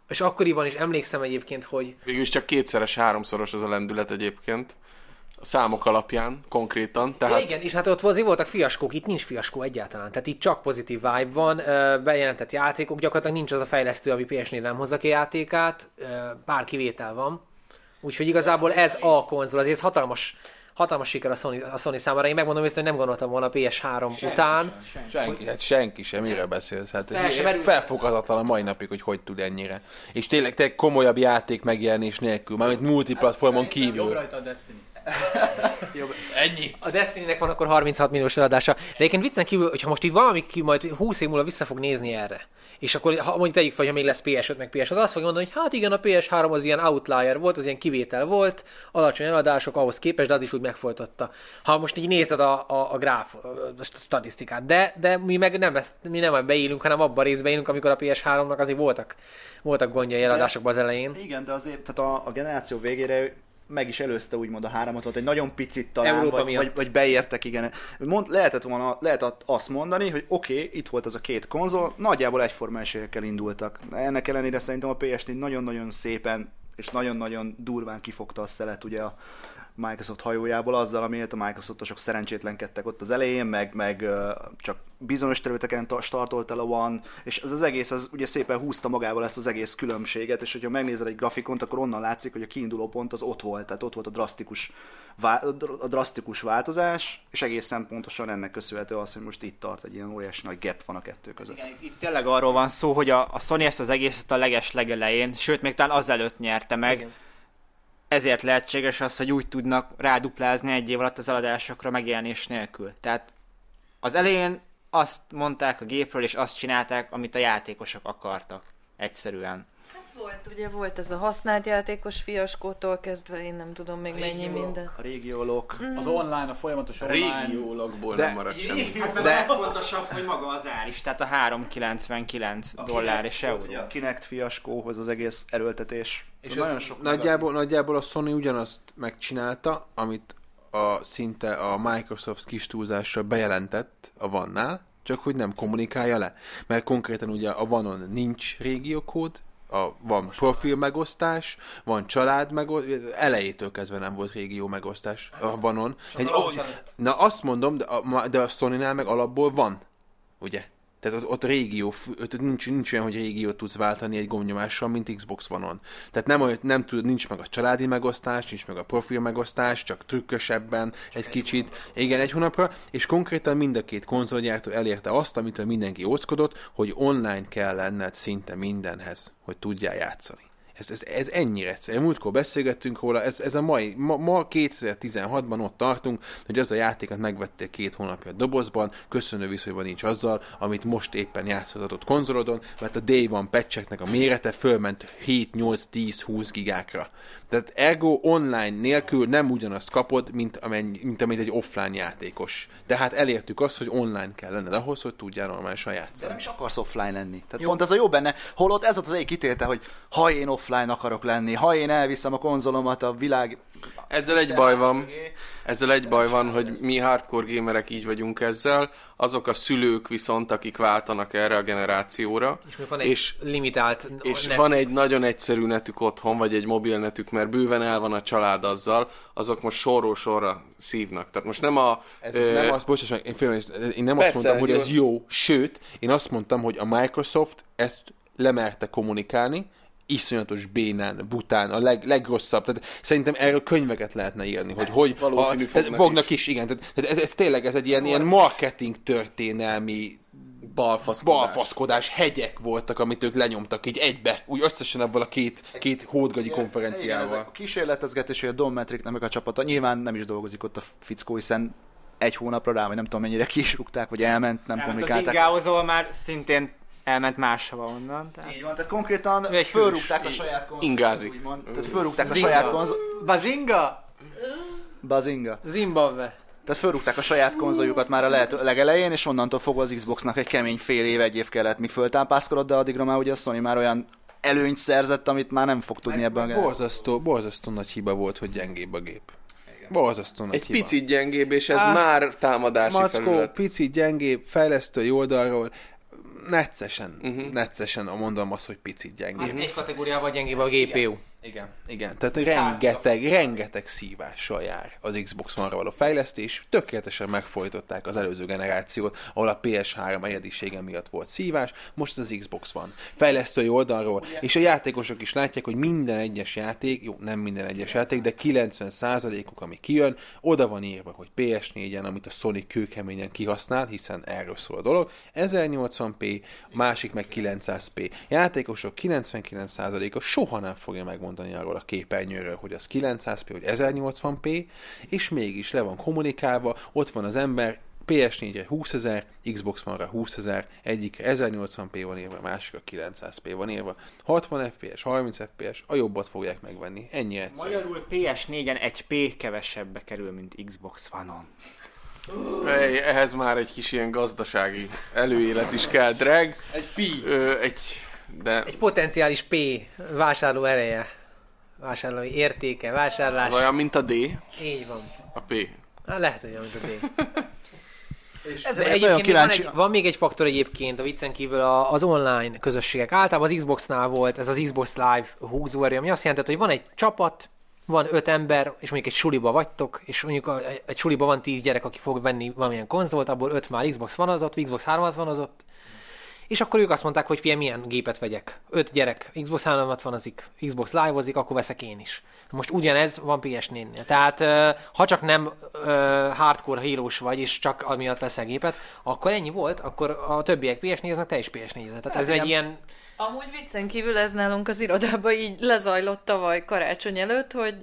és akkoriban is emlékszem egyébként, hogy Végülis csak kétszeres, háromszoros az a lendület egyébként. A számok alapján, konkrétan. Hát, Tehát igen, és hát ott azért voltak fiaskók, itt nincs fiaskó egyáltalán. Tehát itt csak pozitív vibe van, bejelentett játékok, gyakorlatilag nincs az a fejlesztő, ami PS4 nem hozza ki játékát, pár kivétel van. Úgyhogy igazából ez a konzol, azért ez hatalmas, hatalmas siker a Sony, a Sony számára. Én megmondom őszintén, hogy nem gondoltam volna a PS3 után. Senki, hát senki sem, miről beszélsz? Hát Fel sem felfoghatatlan a mai napig, hogy hogy tud ennyire. És tényleg, tényleg komolyabb játék megjelenés nélkül, mármint multiplatformon Jobb kívül. rajta a Destiny. Ennyi. A Destiny-nek van akkor 36 milliós eladása. De egyébként viccen kívül, hogyha most így valami ki majd 20 év múlva vissza fog nézni erre, és akkor ha mondjuk tegyük fel, hogy még lesz PS5 meg PS6, azt fogja mondani, hogy hát igen, a PS3 az ilyen outlier volt, az ilyen kivétel volt, alacsony eladások ahhoz képest, de az is úgy megfolytatta. Ha most így nézed a, a, a gráf, a statisztikát. De, de mi meg nem, ezt, mi nem ebbe élünk, hanem abban a részben élünk, amikor a PS3-nak azért voltak, voltak gondjai eladásokban az elején. Igen, de azért tehát a, a generáció végére meg is előzte úgymond a háromatot, egy nagyon picit talán, Európa vagy, miatt. vagy, vagy, beértek, igen. Mond, lehetett volna, lehetett azt mondani, hogy oké, okay, itt volt ez a két konzol, nagyjából egyforma esélyekkel indultak. Ennek ellenére szerintem a PS4 nagyon-nagyon szépen és nagyon-nagyon durván kifogta a szelet ugye a Microsoft hajójából azzal, amiért a Microsoftosok szerencsétlenkedtek ott az elején, meg, meg csak bizonyos területeken ta- startolt el a One, és ez az egész, az ugye szépen húzta magával ezt az egész különbséget, és hogyha megnézel egy grafikont, akkor onnan látszik, hogy a kiinduló pont az ott volt, tehát ott volt a drasztikus, a drasztikus változás, és egészen pontosan ennek köszönhető az, hogy most itt tart egy ilyen óriási nagy gap van a kettő között. Igen, itt tényleg arról van szó, hogy a, a Sony ezt az egészet a leges legelején, sőt, még talán azelőtt nyerte meg, Igen. Ezért lehetséges az, hogy úgy tudnak ráduplázni egy év alatt az eladásokra megjelenés nélkül. Tehát az elején azt mondták a gépről, és azt csinálták, amit a játékosok akartak. Egyszerűen. Volt, ugye volt ez a használt játékos fiaskótól kezdve, én nem tudom még mennyi minden. A régiólok, Az online, a folyamatos online. Régiólagból De- nem maradt semmi. Hát de legfontosabb, hogy maga az ár is, tehát a 399 dollár és volt euró. ugye a Kinect fiaskóhoz az egész erőltetés. És nagyon sok nagyjából, nagyjából a Sony ugyanazt megcsinálta, amit a szinte a Microsoft kis túlzással bejelentett a Vannál, csak hogy nem kommunikálja le. Mert konkrétan ugye a Vanon nincs régiókód, a, van profil megosztás, van család megosztás, elejétől kezdve nem volt régió megosztás a Vanon. Egy, ó, na azt mondom, de a, de a Sony-nál meg alapból van, ugye? Tehát ott, ott régió, ott nincs, nincs olyan, hogy régiót tudsz váltani egy gombnyomással, mint Xbox One-on. Tehát nem, olyan- nem tud, nincs meg a családi megosztás, nincs meg a profil megosztás, csak trükkösebben, egy kicsit, igen, egy hónapra, és konkrétan mind a két konzolgyártó elérte azt, amitől mindenki óckodott, hogy online kell lenned szinte mindenhez, hogy tudjál játszani. Ez, ez, ez ennyire egyszerű. Múltkor beszélgettünk róla, ez, ez a mai, ma, ma 2016-ban ott tartunk, hogy az a játékot megvettél két hónapja a dobozban, köszönő viszonyban nincs azzal, amit most éppen játszhatott konzolodon, mert a Day One patcheknek a mérete fölment 7, 8, 10, 20 gigákra. Tehát ergo online nélkül nem ugyanazt kapod, mint, amennyi, mint amit egy offline játékos. Tehát elértük azt, hogy online kell lenned ahhoz, hogy tudjál normálisan De játszani. nem is akarsz offline lenni. Tehát pont ez a jó benne, holott ez volt az egyik kitélte, hogy ha én offline akarok lenni, ha én elviszem a konzolomat a világ... Ezzel egy baj van, ezzel egy baj van, hogy mi hardcore gamerek így vagyunk ezzel, azok a szülők viszont, akik váltanak erre a generációra, És van egy és limitált és net. van egy nagyon egyszerű netük otthon, vagy egy mobilnetük, mert bőven el van a család azzal, azok most sorról sorra szívnak. Tehát most nem a... Ez ö, nem azt, bocsáss meg, én, félre, én nem azt Persze, mondtam, hogy jó. ez jó, sőt, én azt mondtam, hogy a Microsoft ezt lemerte kommunikálni, iszonyatos bénán, bután, a leg, legrosszabb. Tehát szerintem erről könyveket lehetne írni, hogy hogy a, tehát fognak fognak is. igen. Tehát, tehát ez, ez, tényleg ez egy ilyen, ilyen marketing történelmi balfaszkodás. balfaszkodás, hegyek voltak, amit ők lenyomtak így egybe, úgy összesen avval a két, két hódgagyi Igen, ez konferenciával. a kísérletezgetés, hogy a Don Metric nem meg a csapata, nyilván nem is dolgozik ott a fickó, hiszen egy hónapra rá, vagy nem tudom mennyire *laughs* ki is rúgták, vagy elment, nem Hát az kommunikálták. Ingáozol már szintén elment máshova onnan. Tehát... Így van, tehát konkrétan egy fölrúgták a saját konzolt. Ingázik. Úgymond. Tehát fölrúgták a saját konzol... Bazinga? Bazinga. Zimbabwe. Tehát fölrúgták a saját konzoljukat már a lehető legelején, és onnantól fogva az Xboxnak egy kemény fél év, egy év kellett, míg föltápászkodott, de addigra már ugye a Sony már olyan előnyt szerzett, amit már nem fog tudni ebben a generációban. Borzasztó, borzasztó nagy hiba volt, hogy gyengébb a gép. Borzasztó nagy Egy hiba. picit gyengébb, és ez Á, már támadási Mackó, felület. picit gyengébb, fejlesztői oldalról, neccesen, uh-huh. neccesen mondom azt, hogy picit gyengébb. Egy kategóriával gyengébb a GPU. Igen, igen. Tehát rengeteg, rengeteg szívással jár az Xbox One-ra való fejlesztés. Tökéletesen megfojtották az előző generációt, ahol a PS3 egyedisége miatt volt szívás, most az Xbox van. Fejlesztői oldalról, és a játékosok is látják, hogy minden egyes játék, jó, nem minden egyes játék, de 90%-uk, ami kijön, oda van írva, hogy PS4-en, amit a Sony kőkeményen kihasznál, hiszen erről szól a dolog, 1080p, a másik meg 900p. Játékosok 99%-a soha nem fogja megmondani arról a képernyőről, hogy az 900p, hogy 1080p, és mégis le van kommunikálva, ott van az ember, PS4-re 20 ezer, Xbox One-ra 20 ezer, egyikre 1080p van írva, a másikra 900p van írva. 60 fps, 30 fps, a jobbat fogják megvenni. Ennyi egyszerű. Magyarul PS4-en egy P kevesebbe kerül, mint Xbox One-on. Ej, ehhez már egy kis ilyen gazdasági előélet is kell, drag. Egy pi. Ö, egy, de Egy potenciális P vásárló ereje. Vásárlói értéke, vásárlás. olyan, mint a D, Így van. a P. Hát lehet, hogy olyan, mint a D. *laughs* Ez De nagyon egyébként még van, kíváncsi. egy, van még egy faktor egyébként a viccen kívül a, az online közösségek. Általában az Xboxnál volt ez az Xbox Live húzóerő, ami azt jelenti, hogy van egy csapat, van öt ember, és mondjuk egy suliba vagytok, és mondjuk a, egy suliba van tíz gyerek, aki fog venni valamilyen konzolt, abból öt már Xbox van az ott, Xbox 3 van az ott, és akkor ők azt mondták, hogy figyelj, milyen gépet vegyek. Öt gyerek, Xbox 360-azik, Xbox Live-ozik, akkor veszek én is. Most ugyanez van PS4-nél. Tehát ö, ha csak nem hardcore halo vagy, és csak amiatt veszel gépet, akkor ennyi volt, akkor a többiek PS4-eznek, te is ps 4 Tehát ez egy ilyen... Amúgy viccen kívül ez nálunk az irodában így lezajlott tavaly karácsony előtt, hogy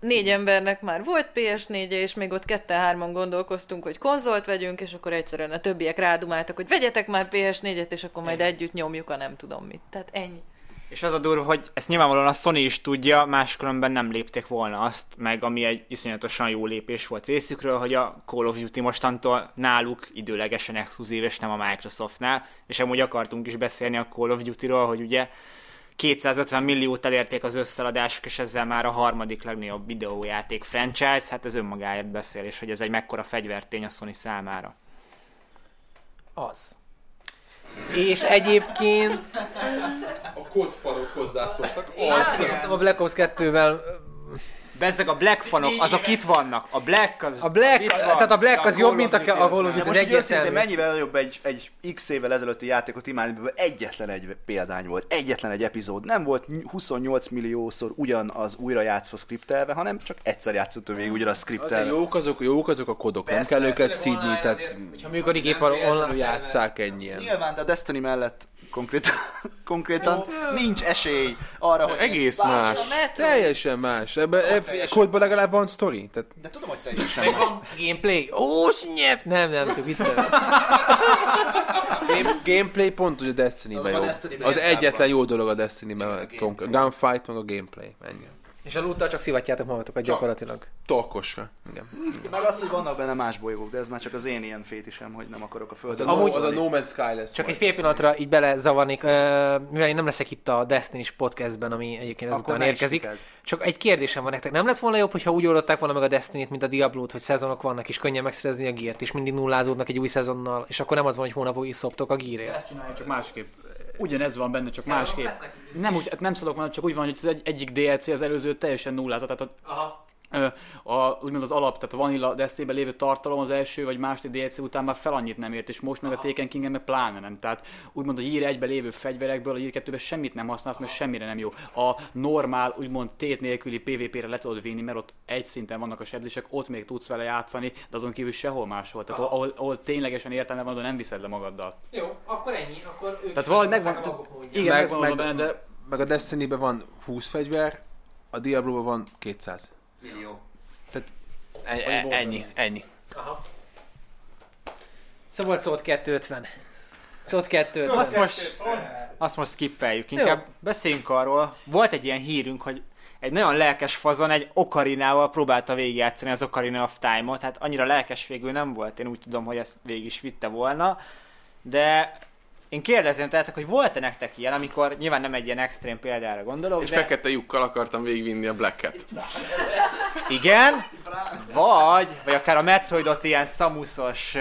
négy embernek már volt PS4-je, és még ott ketten-hárman gondolkoztunk, hogy konzolt vegyünk, és akkor egyszerűen a többiek rádumáltak, hogy vegyetek már PS4-et, és akkor majd együtt nyomjuk a nem tudom mit. Tehát ennyi. És az a durva, hogy ezt nyilvánvalóan a Sony is tudja, máskülönben nem lépték volna azt, meg ami egy iszonyatosan jó lépés volt részükről, hogy a Call of Duty mostantól náluk időlegesen exkluzív, és nem a Microsoftnál, és amúgy akartunk is beszélni a Call of Duty-ról, hogy ugye 250 milliót elérték az összeladások, és ezzel már a harmadik legnagyobb videójáték franchise, hát ez önmagáért beszél, és hogy ez egy mekkora fegyvertény a Sony számára. Az. És egyébként A kódfalok hozzászóltak. szerintem a Black Ops 2-vel Bezzeg a Black fanok, azok itt vannak. A Black az a Black, itt van. tehát a Black az jobb, mint a, a az Call of nem. Duty, az mennyivel jobb egy, egy x évvel ezelőtti játékot imádni, egyetlen egy példány volt, egyetlen egy epizód. Nem volt 28 milliószor ugyanaz újra játszva skriptelve, hanem csak egyszer játszott végig ugyanaz Azért skriptelve. jók azok, jók azok a kodok, nem Persze. kell őket szídni, tehát Ha működik épp a online játszák ennyien. Nyilván, de a Destiny mellett *laughs* konkrétan, konkrétan nincs esély arra, hogy... Egész más. Teljesen más. Ebben eb, kódban legalább van sztori. Tehát De tudom, hogy teljesen más. van gameplay. Ó, nyelv! Nem, nem, csak viccelem. *laughs* game, gameplay pont úgy a Destiny-ben jó. Az egyetlen jó dolog a Destiny-ben. Gunfight meg a gameplay. Ennyi. És a lúttal csak szivatjátok magatokat gyakorlatilag. Torkosra. Igen. Meg az, hogy vannak benne más bolygók, de ez már csak az én ilyen fétisem, hogy nem akarok a Földön a, Amúgy- az a No Man's Sky lesz Csak majd. egy fél pillanatra így belezavarnék, mivel én nem leszek itt a Destiny podcastben, ami egyébként ezután érkezik. Csak egy kérdésem van nektek. Nem lett volna jobb, hogyha úgy oldották volna meg a Destiny-t, mint a Diablo-t, hogy szezonok vannak, és könnyen megszerezni a gírt, és mindig nullázódnak egy új szezonnal, és akkor nem az van, hogy hónapokig szoptok a gírért. Ezt csinálja, csak másképp. Ugyanez van benne, csak másképp. Nem, úgy, nem szadok van, csak úgy van, hogy az egy, egyik DLC az előző teljesen nullázat. Tehát Aha. A, úgymond az alap, tehát a Vanilla desztébe lévő tartalom az első vagy második DLC után már fel annyit nem ért, és most meg a Taken king meg pláne nem. Tehát úgymond a Year 1 lévő fegyverekből a Year 2 semmit nem használsz, mert semmire nem jó. A normál, úgymond tét nélküli PvP-re le tudod vinni, mert ott egy szinten vannak a sebzések, ott még tudsz vele játszani, de azon kívül sehol máshol. Tehát ahol, ahol ténylegesen értelme van, de nem viszed le magaddal. Jó, akkor ennyi. Akkor ők Tehát valahogy megvan, igen, Meg- megvan meg- meg, benne, de Meg a Destiny-ben van 20 fegyver, a Diablo-ban van 200. Millió. Tehát e- e- ennyi, ennyi. Aha. Szóval szólt 250. Szólt 250. Azt most, azt most skippeljük. Inkább beszéljünk arról. Volt egy ilyen hírünk, hogy egy nagyon lelkes fazon egy okarinával próbálta végigjátszani az Ocarina of Time-ot. Hát annyira lelkes végül nem volt. Én úgy tudom, hogy ezt végig is vitte volna. De én kérdezném tehát, hogy volt-e nektek ilyen, amikor nyilván nem egy ilyen extrém példára gondolok, És de fekete lyukkal akartam végigvinni a Black-et. igen, vagy, vagy akár a Metroidot ilyen szamuszos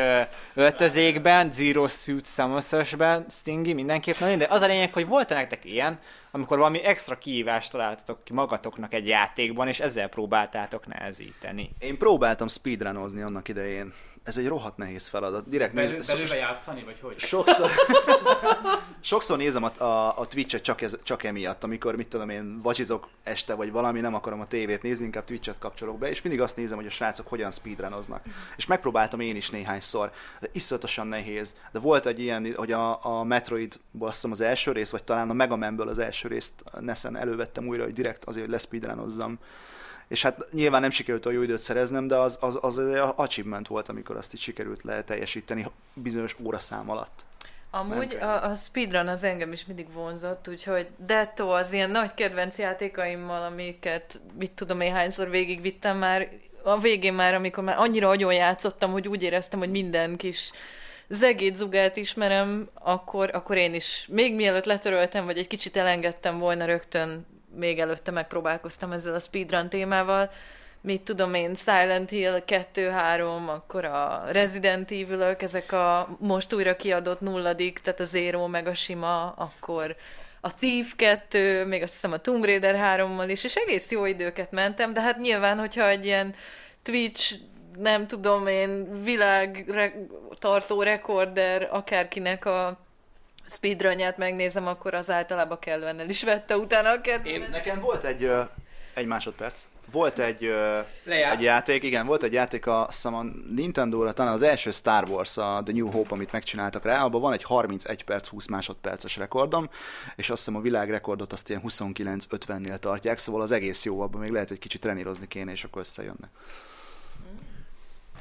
öltözékben, Zero Suit szamuszosban, Stingy mindenképp nagyon, de az a lényeg, hogy volt-e nektek ilyen, amikor valami extra kihívást találtatok ki magatoknak egy játékban, és ezzel próbáltátok nehezíteni. Én próbáltam speedrunozni annak idején. Ez egy rohadt nehéz feladat. Direkt belül, néz... belülbe játszani, vagy hogy? Sokszor, *laughs* sokszor nézem a, a, a Twitch-et csak, ez, csak emiatt, amikor mit tudom én, vacsizok este vagy valami, nem akarom a tévét nézni, inkább Twitch-et kapcsolok be, és mindig azt nézem, hogy a srácok hogyan speedrunoznak. És megpróbáltam én is néhányszor, de iszonyatosan nehéz. De volt egy ilyen, hogy a, a Metroidból azt hiszem az első rész, vagy talán a Mega Man-ből az első részt Neszen elővettem újra, hogy direkt azért, hogy leszpeedrunozzam. És hát nyilván nem sikerült a jó időt szereznem, de az, az, az achievement volt, amikor azt így sikerült le teljesíteni bizonyos óraszám alatt. Amúgy a, a speedrun az engem is mindig vonzott, úgyhogy Detto az ilyen nagy kedvenc játékaimmal, amiket mit tudom én hányszor végigvittem már, a végén már, amikor már annyira agyon játszottam, hogy úgy éreztem, hogy minden kis zegét zugát ismerem, akkor, akkor én is. Még mielőtt letöröltem, vagy egy kicsit elengedtem volna rögtön, még előtte megpróbálkoztam ezzel a speedrun témával, mit tudom én, Silent Hill 2-3, akkor a Resident evil ezek a most újra kiadott nulladik, tehát a Zero meg a sima, akkor a Thief 2, még azt hiszem a Tomb Raider 3-mal is, és egész jó időket mentem, de hát nyilván, hogyha egy ilyen Twitch nem tudom én, világ re- tartó rekorder akárkinek a speedrunját megnézem, akkor az általában kellően el is vette utána a kedvemet. Nekem volt egy, ö, egy másodperc. Volt egy, ö, egy játék, igen, volt egy játék a, hiszem a Nintendo-ra, talán az első Star Wars, a The New Hope, amit megcsináltak rá, abban van egy 31 perc, 20 másodperces rekordom, és azt hiszem a világrekordot azt ilyen 29-50-nél tartják, szóval az egész jó, abban még lehet egy kicsit trenírozni kéne, és akkor összejönnek.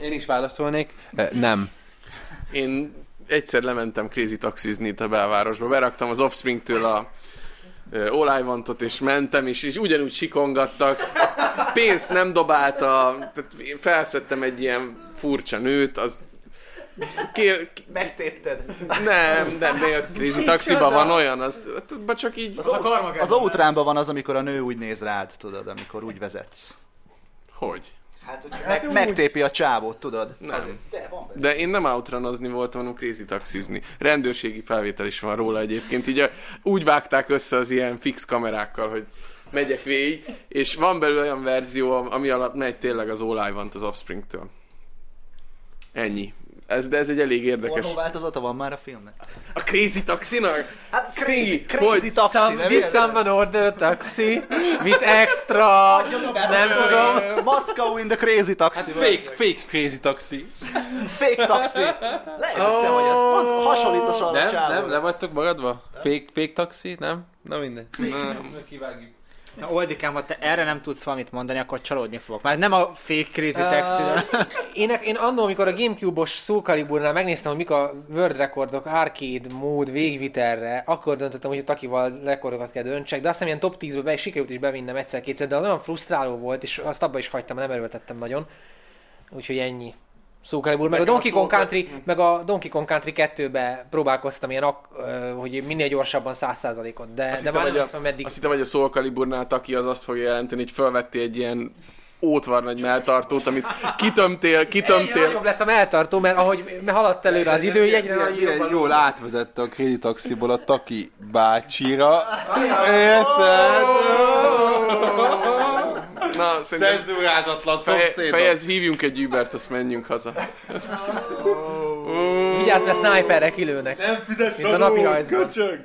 Én is válaszolnék. Nem. Én egyszer lementem crazy taxizni itt a belvárosba, beraktam az Offspring-től a olajvantot, és mentem, és, és ugyanúgy sikongattak. Pénzt nem dobálta, tehát én felszettem egy ilyen furcsa nőt, az Kér, Megtépted. nem, nem, de a crazy taxiban van olyan, az, az csak így... Az, az outránban van az, amikor a nő úgy néz rád, tudod, amikor úgy vezetsz. Hogy? Hát, hogy meg, megtépi a csávót, tudod? Nem. Azért. De, van benne. De én nem outranozni voltam, hanem crazy taxizni. Rendőrségi felvétel is van róla egyébként. Így a, úgy vágták össze az ilyen fix kamerákkal, hogy megyek végig, és van belőle olyan verzió, ami alatt megy tényleg az olajvant az Offspring-től. Ennyi. Ez, de ez egy elég érdekes. Pornó változata van már a filmnek? A Crazy Taxinak? Hát crazy, crazy hogy- taxi, Some, nem did someone order a taxi *laughs* with extra... Nem tudom. Macska in the crazy taxi. Hát fake, fake crazy taxi. Fake taxi. Lehet, hogy te vagy ez. Pont hasonlítos a Nem, nem, le vagytok magadva? Fake, fake taxi? Nem? Na mindegy. Nem. Kivágjuk. Na, Oldikám, ha te erre nem tudsz valamit mondani, akkor csalódni fogok. Már nem a fake crazy taxi Én, én annól, amikor a Gamecube-os Soul Caliburnál megnéztem, hogy mik a World Recordok arcade mód végvitelre, akkor döntöttem, hogy a Takival rekordokat kell döntsek, de azt hiszem ilyen top 10-be be, sikerült is bevinnem egyszer-kétszer, de az olyan frusztráló volt, és azt abba is hagytam, nem erőltettem nagyon. Úgyhogy ennyi. Soul Calibur, meg a Donkey Kong Soul Country, meg a Donkey Kong Country 2-be próbálkoztam ilyen, ak- hogy minél gyorsabban 100%-ot, de, Azt de már nem a- meddig Azt hittem, hogy a Soul Caliburnál Taki az azt fogja jelenteni, hogy felvettél egy ilyen ótvar nagy melltartót, amit kitömtél, Egyre kitömtél. nagyobb lett a melltartó, mert ahogy haladt előre az idő, egyre nagyobb. jól átvezette a Crazy Taxiból a Taki bácsira. Érted? Na, szerintem Cenzúrázatlan szomszédok. fejez, hívjunk egy Ubert, azt menjünk haza. Vigyázz, mert sniperre kilőnek. Nem fizetsz Mint a napi rajzban. köcsög!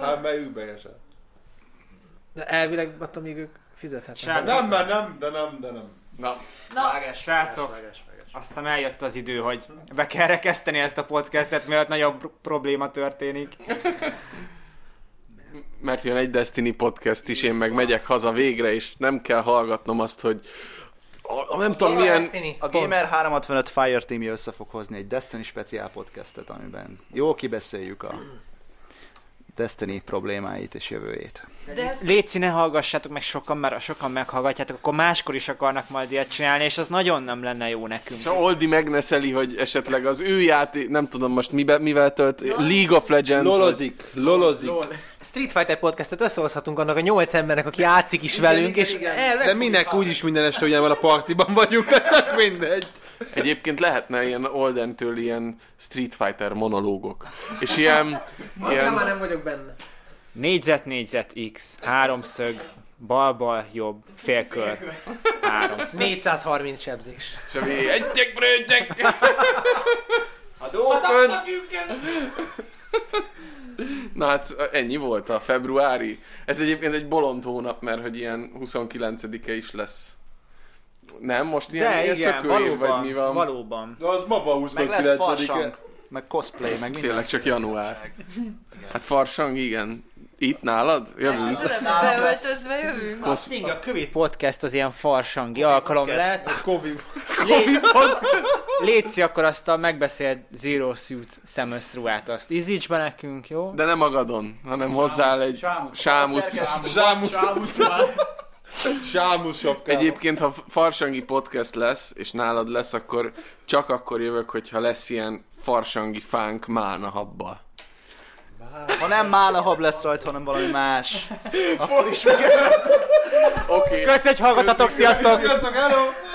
Hát mert Uber-esen. De elvileg attól még ők fizethetnek. Nem, mert nem, de nem, de nem. Na, Vágás, srácok, aztán eljött az idő, hogy be kell rekeszteni ezt a podcastet, mielőtt nagyobb pr- probléma történik. Mert jön egy Destiny podcast is, én meg megyek haza végre, és nem kell hallgatnom azt, hogy a, a nem tudom milyen... Destiny. A Gamer 365 Fire Team össze fog hozni egy Destiny speciál podcastet, amiben jó kibeszéljük a Destiny problémáit és jövőjét. De Léci, ne hallgassátok meg sokan, mert sokan meghallgatjátok, akkor máskor is akarnak majd ilyet csinálni, és az nagyon nem lenne jó nekünk. És ha Oldi megneszeli, hogy esetleg az ő játék, nem tudom most mibe, mivel tölt, League of Legends. Lolozik, lolozik. Street Fighter podcastet összehozhatunk annak a nyolc embernek, aki játszik is velünk, és el, De minek úgyis minden este ugyanabban a partiban vagyunk, *laughs* tehát mindegy. Egyébként lehetne ilyen Oldentől ilyen Street Fighter monológok. És ilyen... Annyira már ilyen nem vagyok benne. Négyzet, négyzet, X, háromszög, bal-bal, jobb, félkör, háromszög. 430 sebzés. semmi, egyek, brögyek! *laughs* Na hát ennyi volt a februári. Ez egyébként egy bolond hónap, mert hogy ilyen 29-e is lesz. Nem, most ilyen, De ilyen igen, valóban, vagy mi van? valóban. De az ma van Meg lesz 29 farsang, meg cosplay, meg minden. Tényleg csak január. Hát farsang, igen. Itt nálad? Jövünk. beöltözve jövünk. Kosz... Mindig a kövi podcast az ilyen farsangi alkalom lett. Covid. Lé- Léci akkor azt a megbeszélt Zero Suit szemöszruát, azt izíts be nekünk, jó? De nem magadon, hanem hozzá egy Sámus. sámuszt. Sámus. Sámus sapka. Egyébként, ha farsangi podcast lesz, és nálad lesz, akkor csak akkor jövök, hogyha lesz ilyen farsangi fánk málna habbal. Ha nem málahab lesz rajta, hanem valami más. *laughs* Oké. Okay. Köszönjük, hogy hallgatatok, sziasztok! Sziasztok, hello!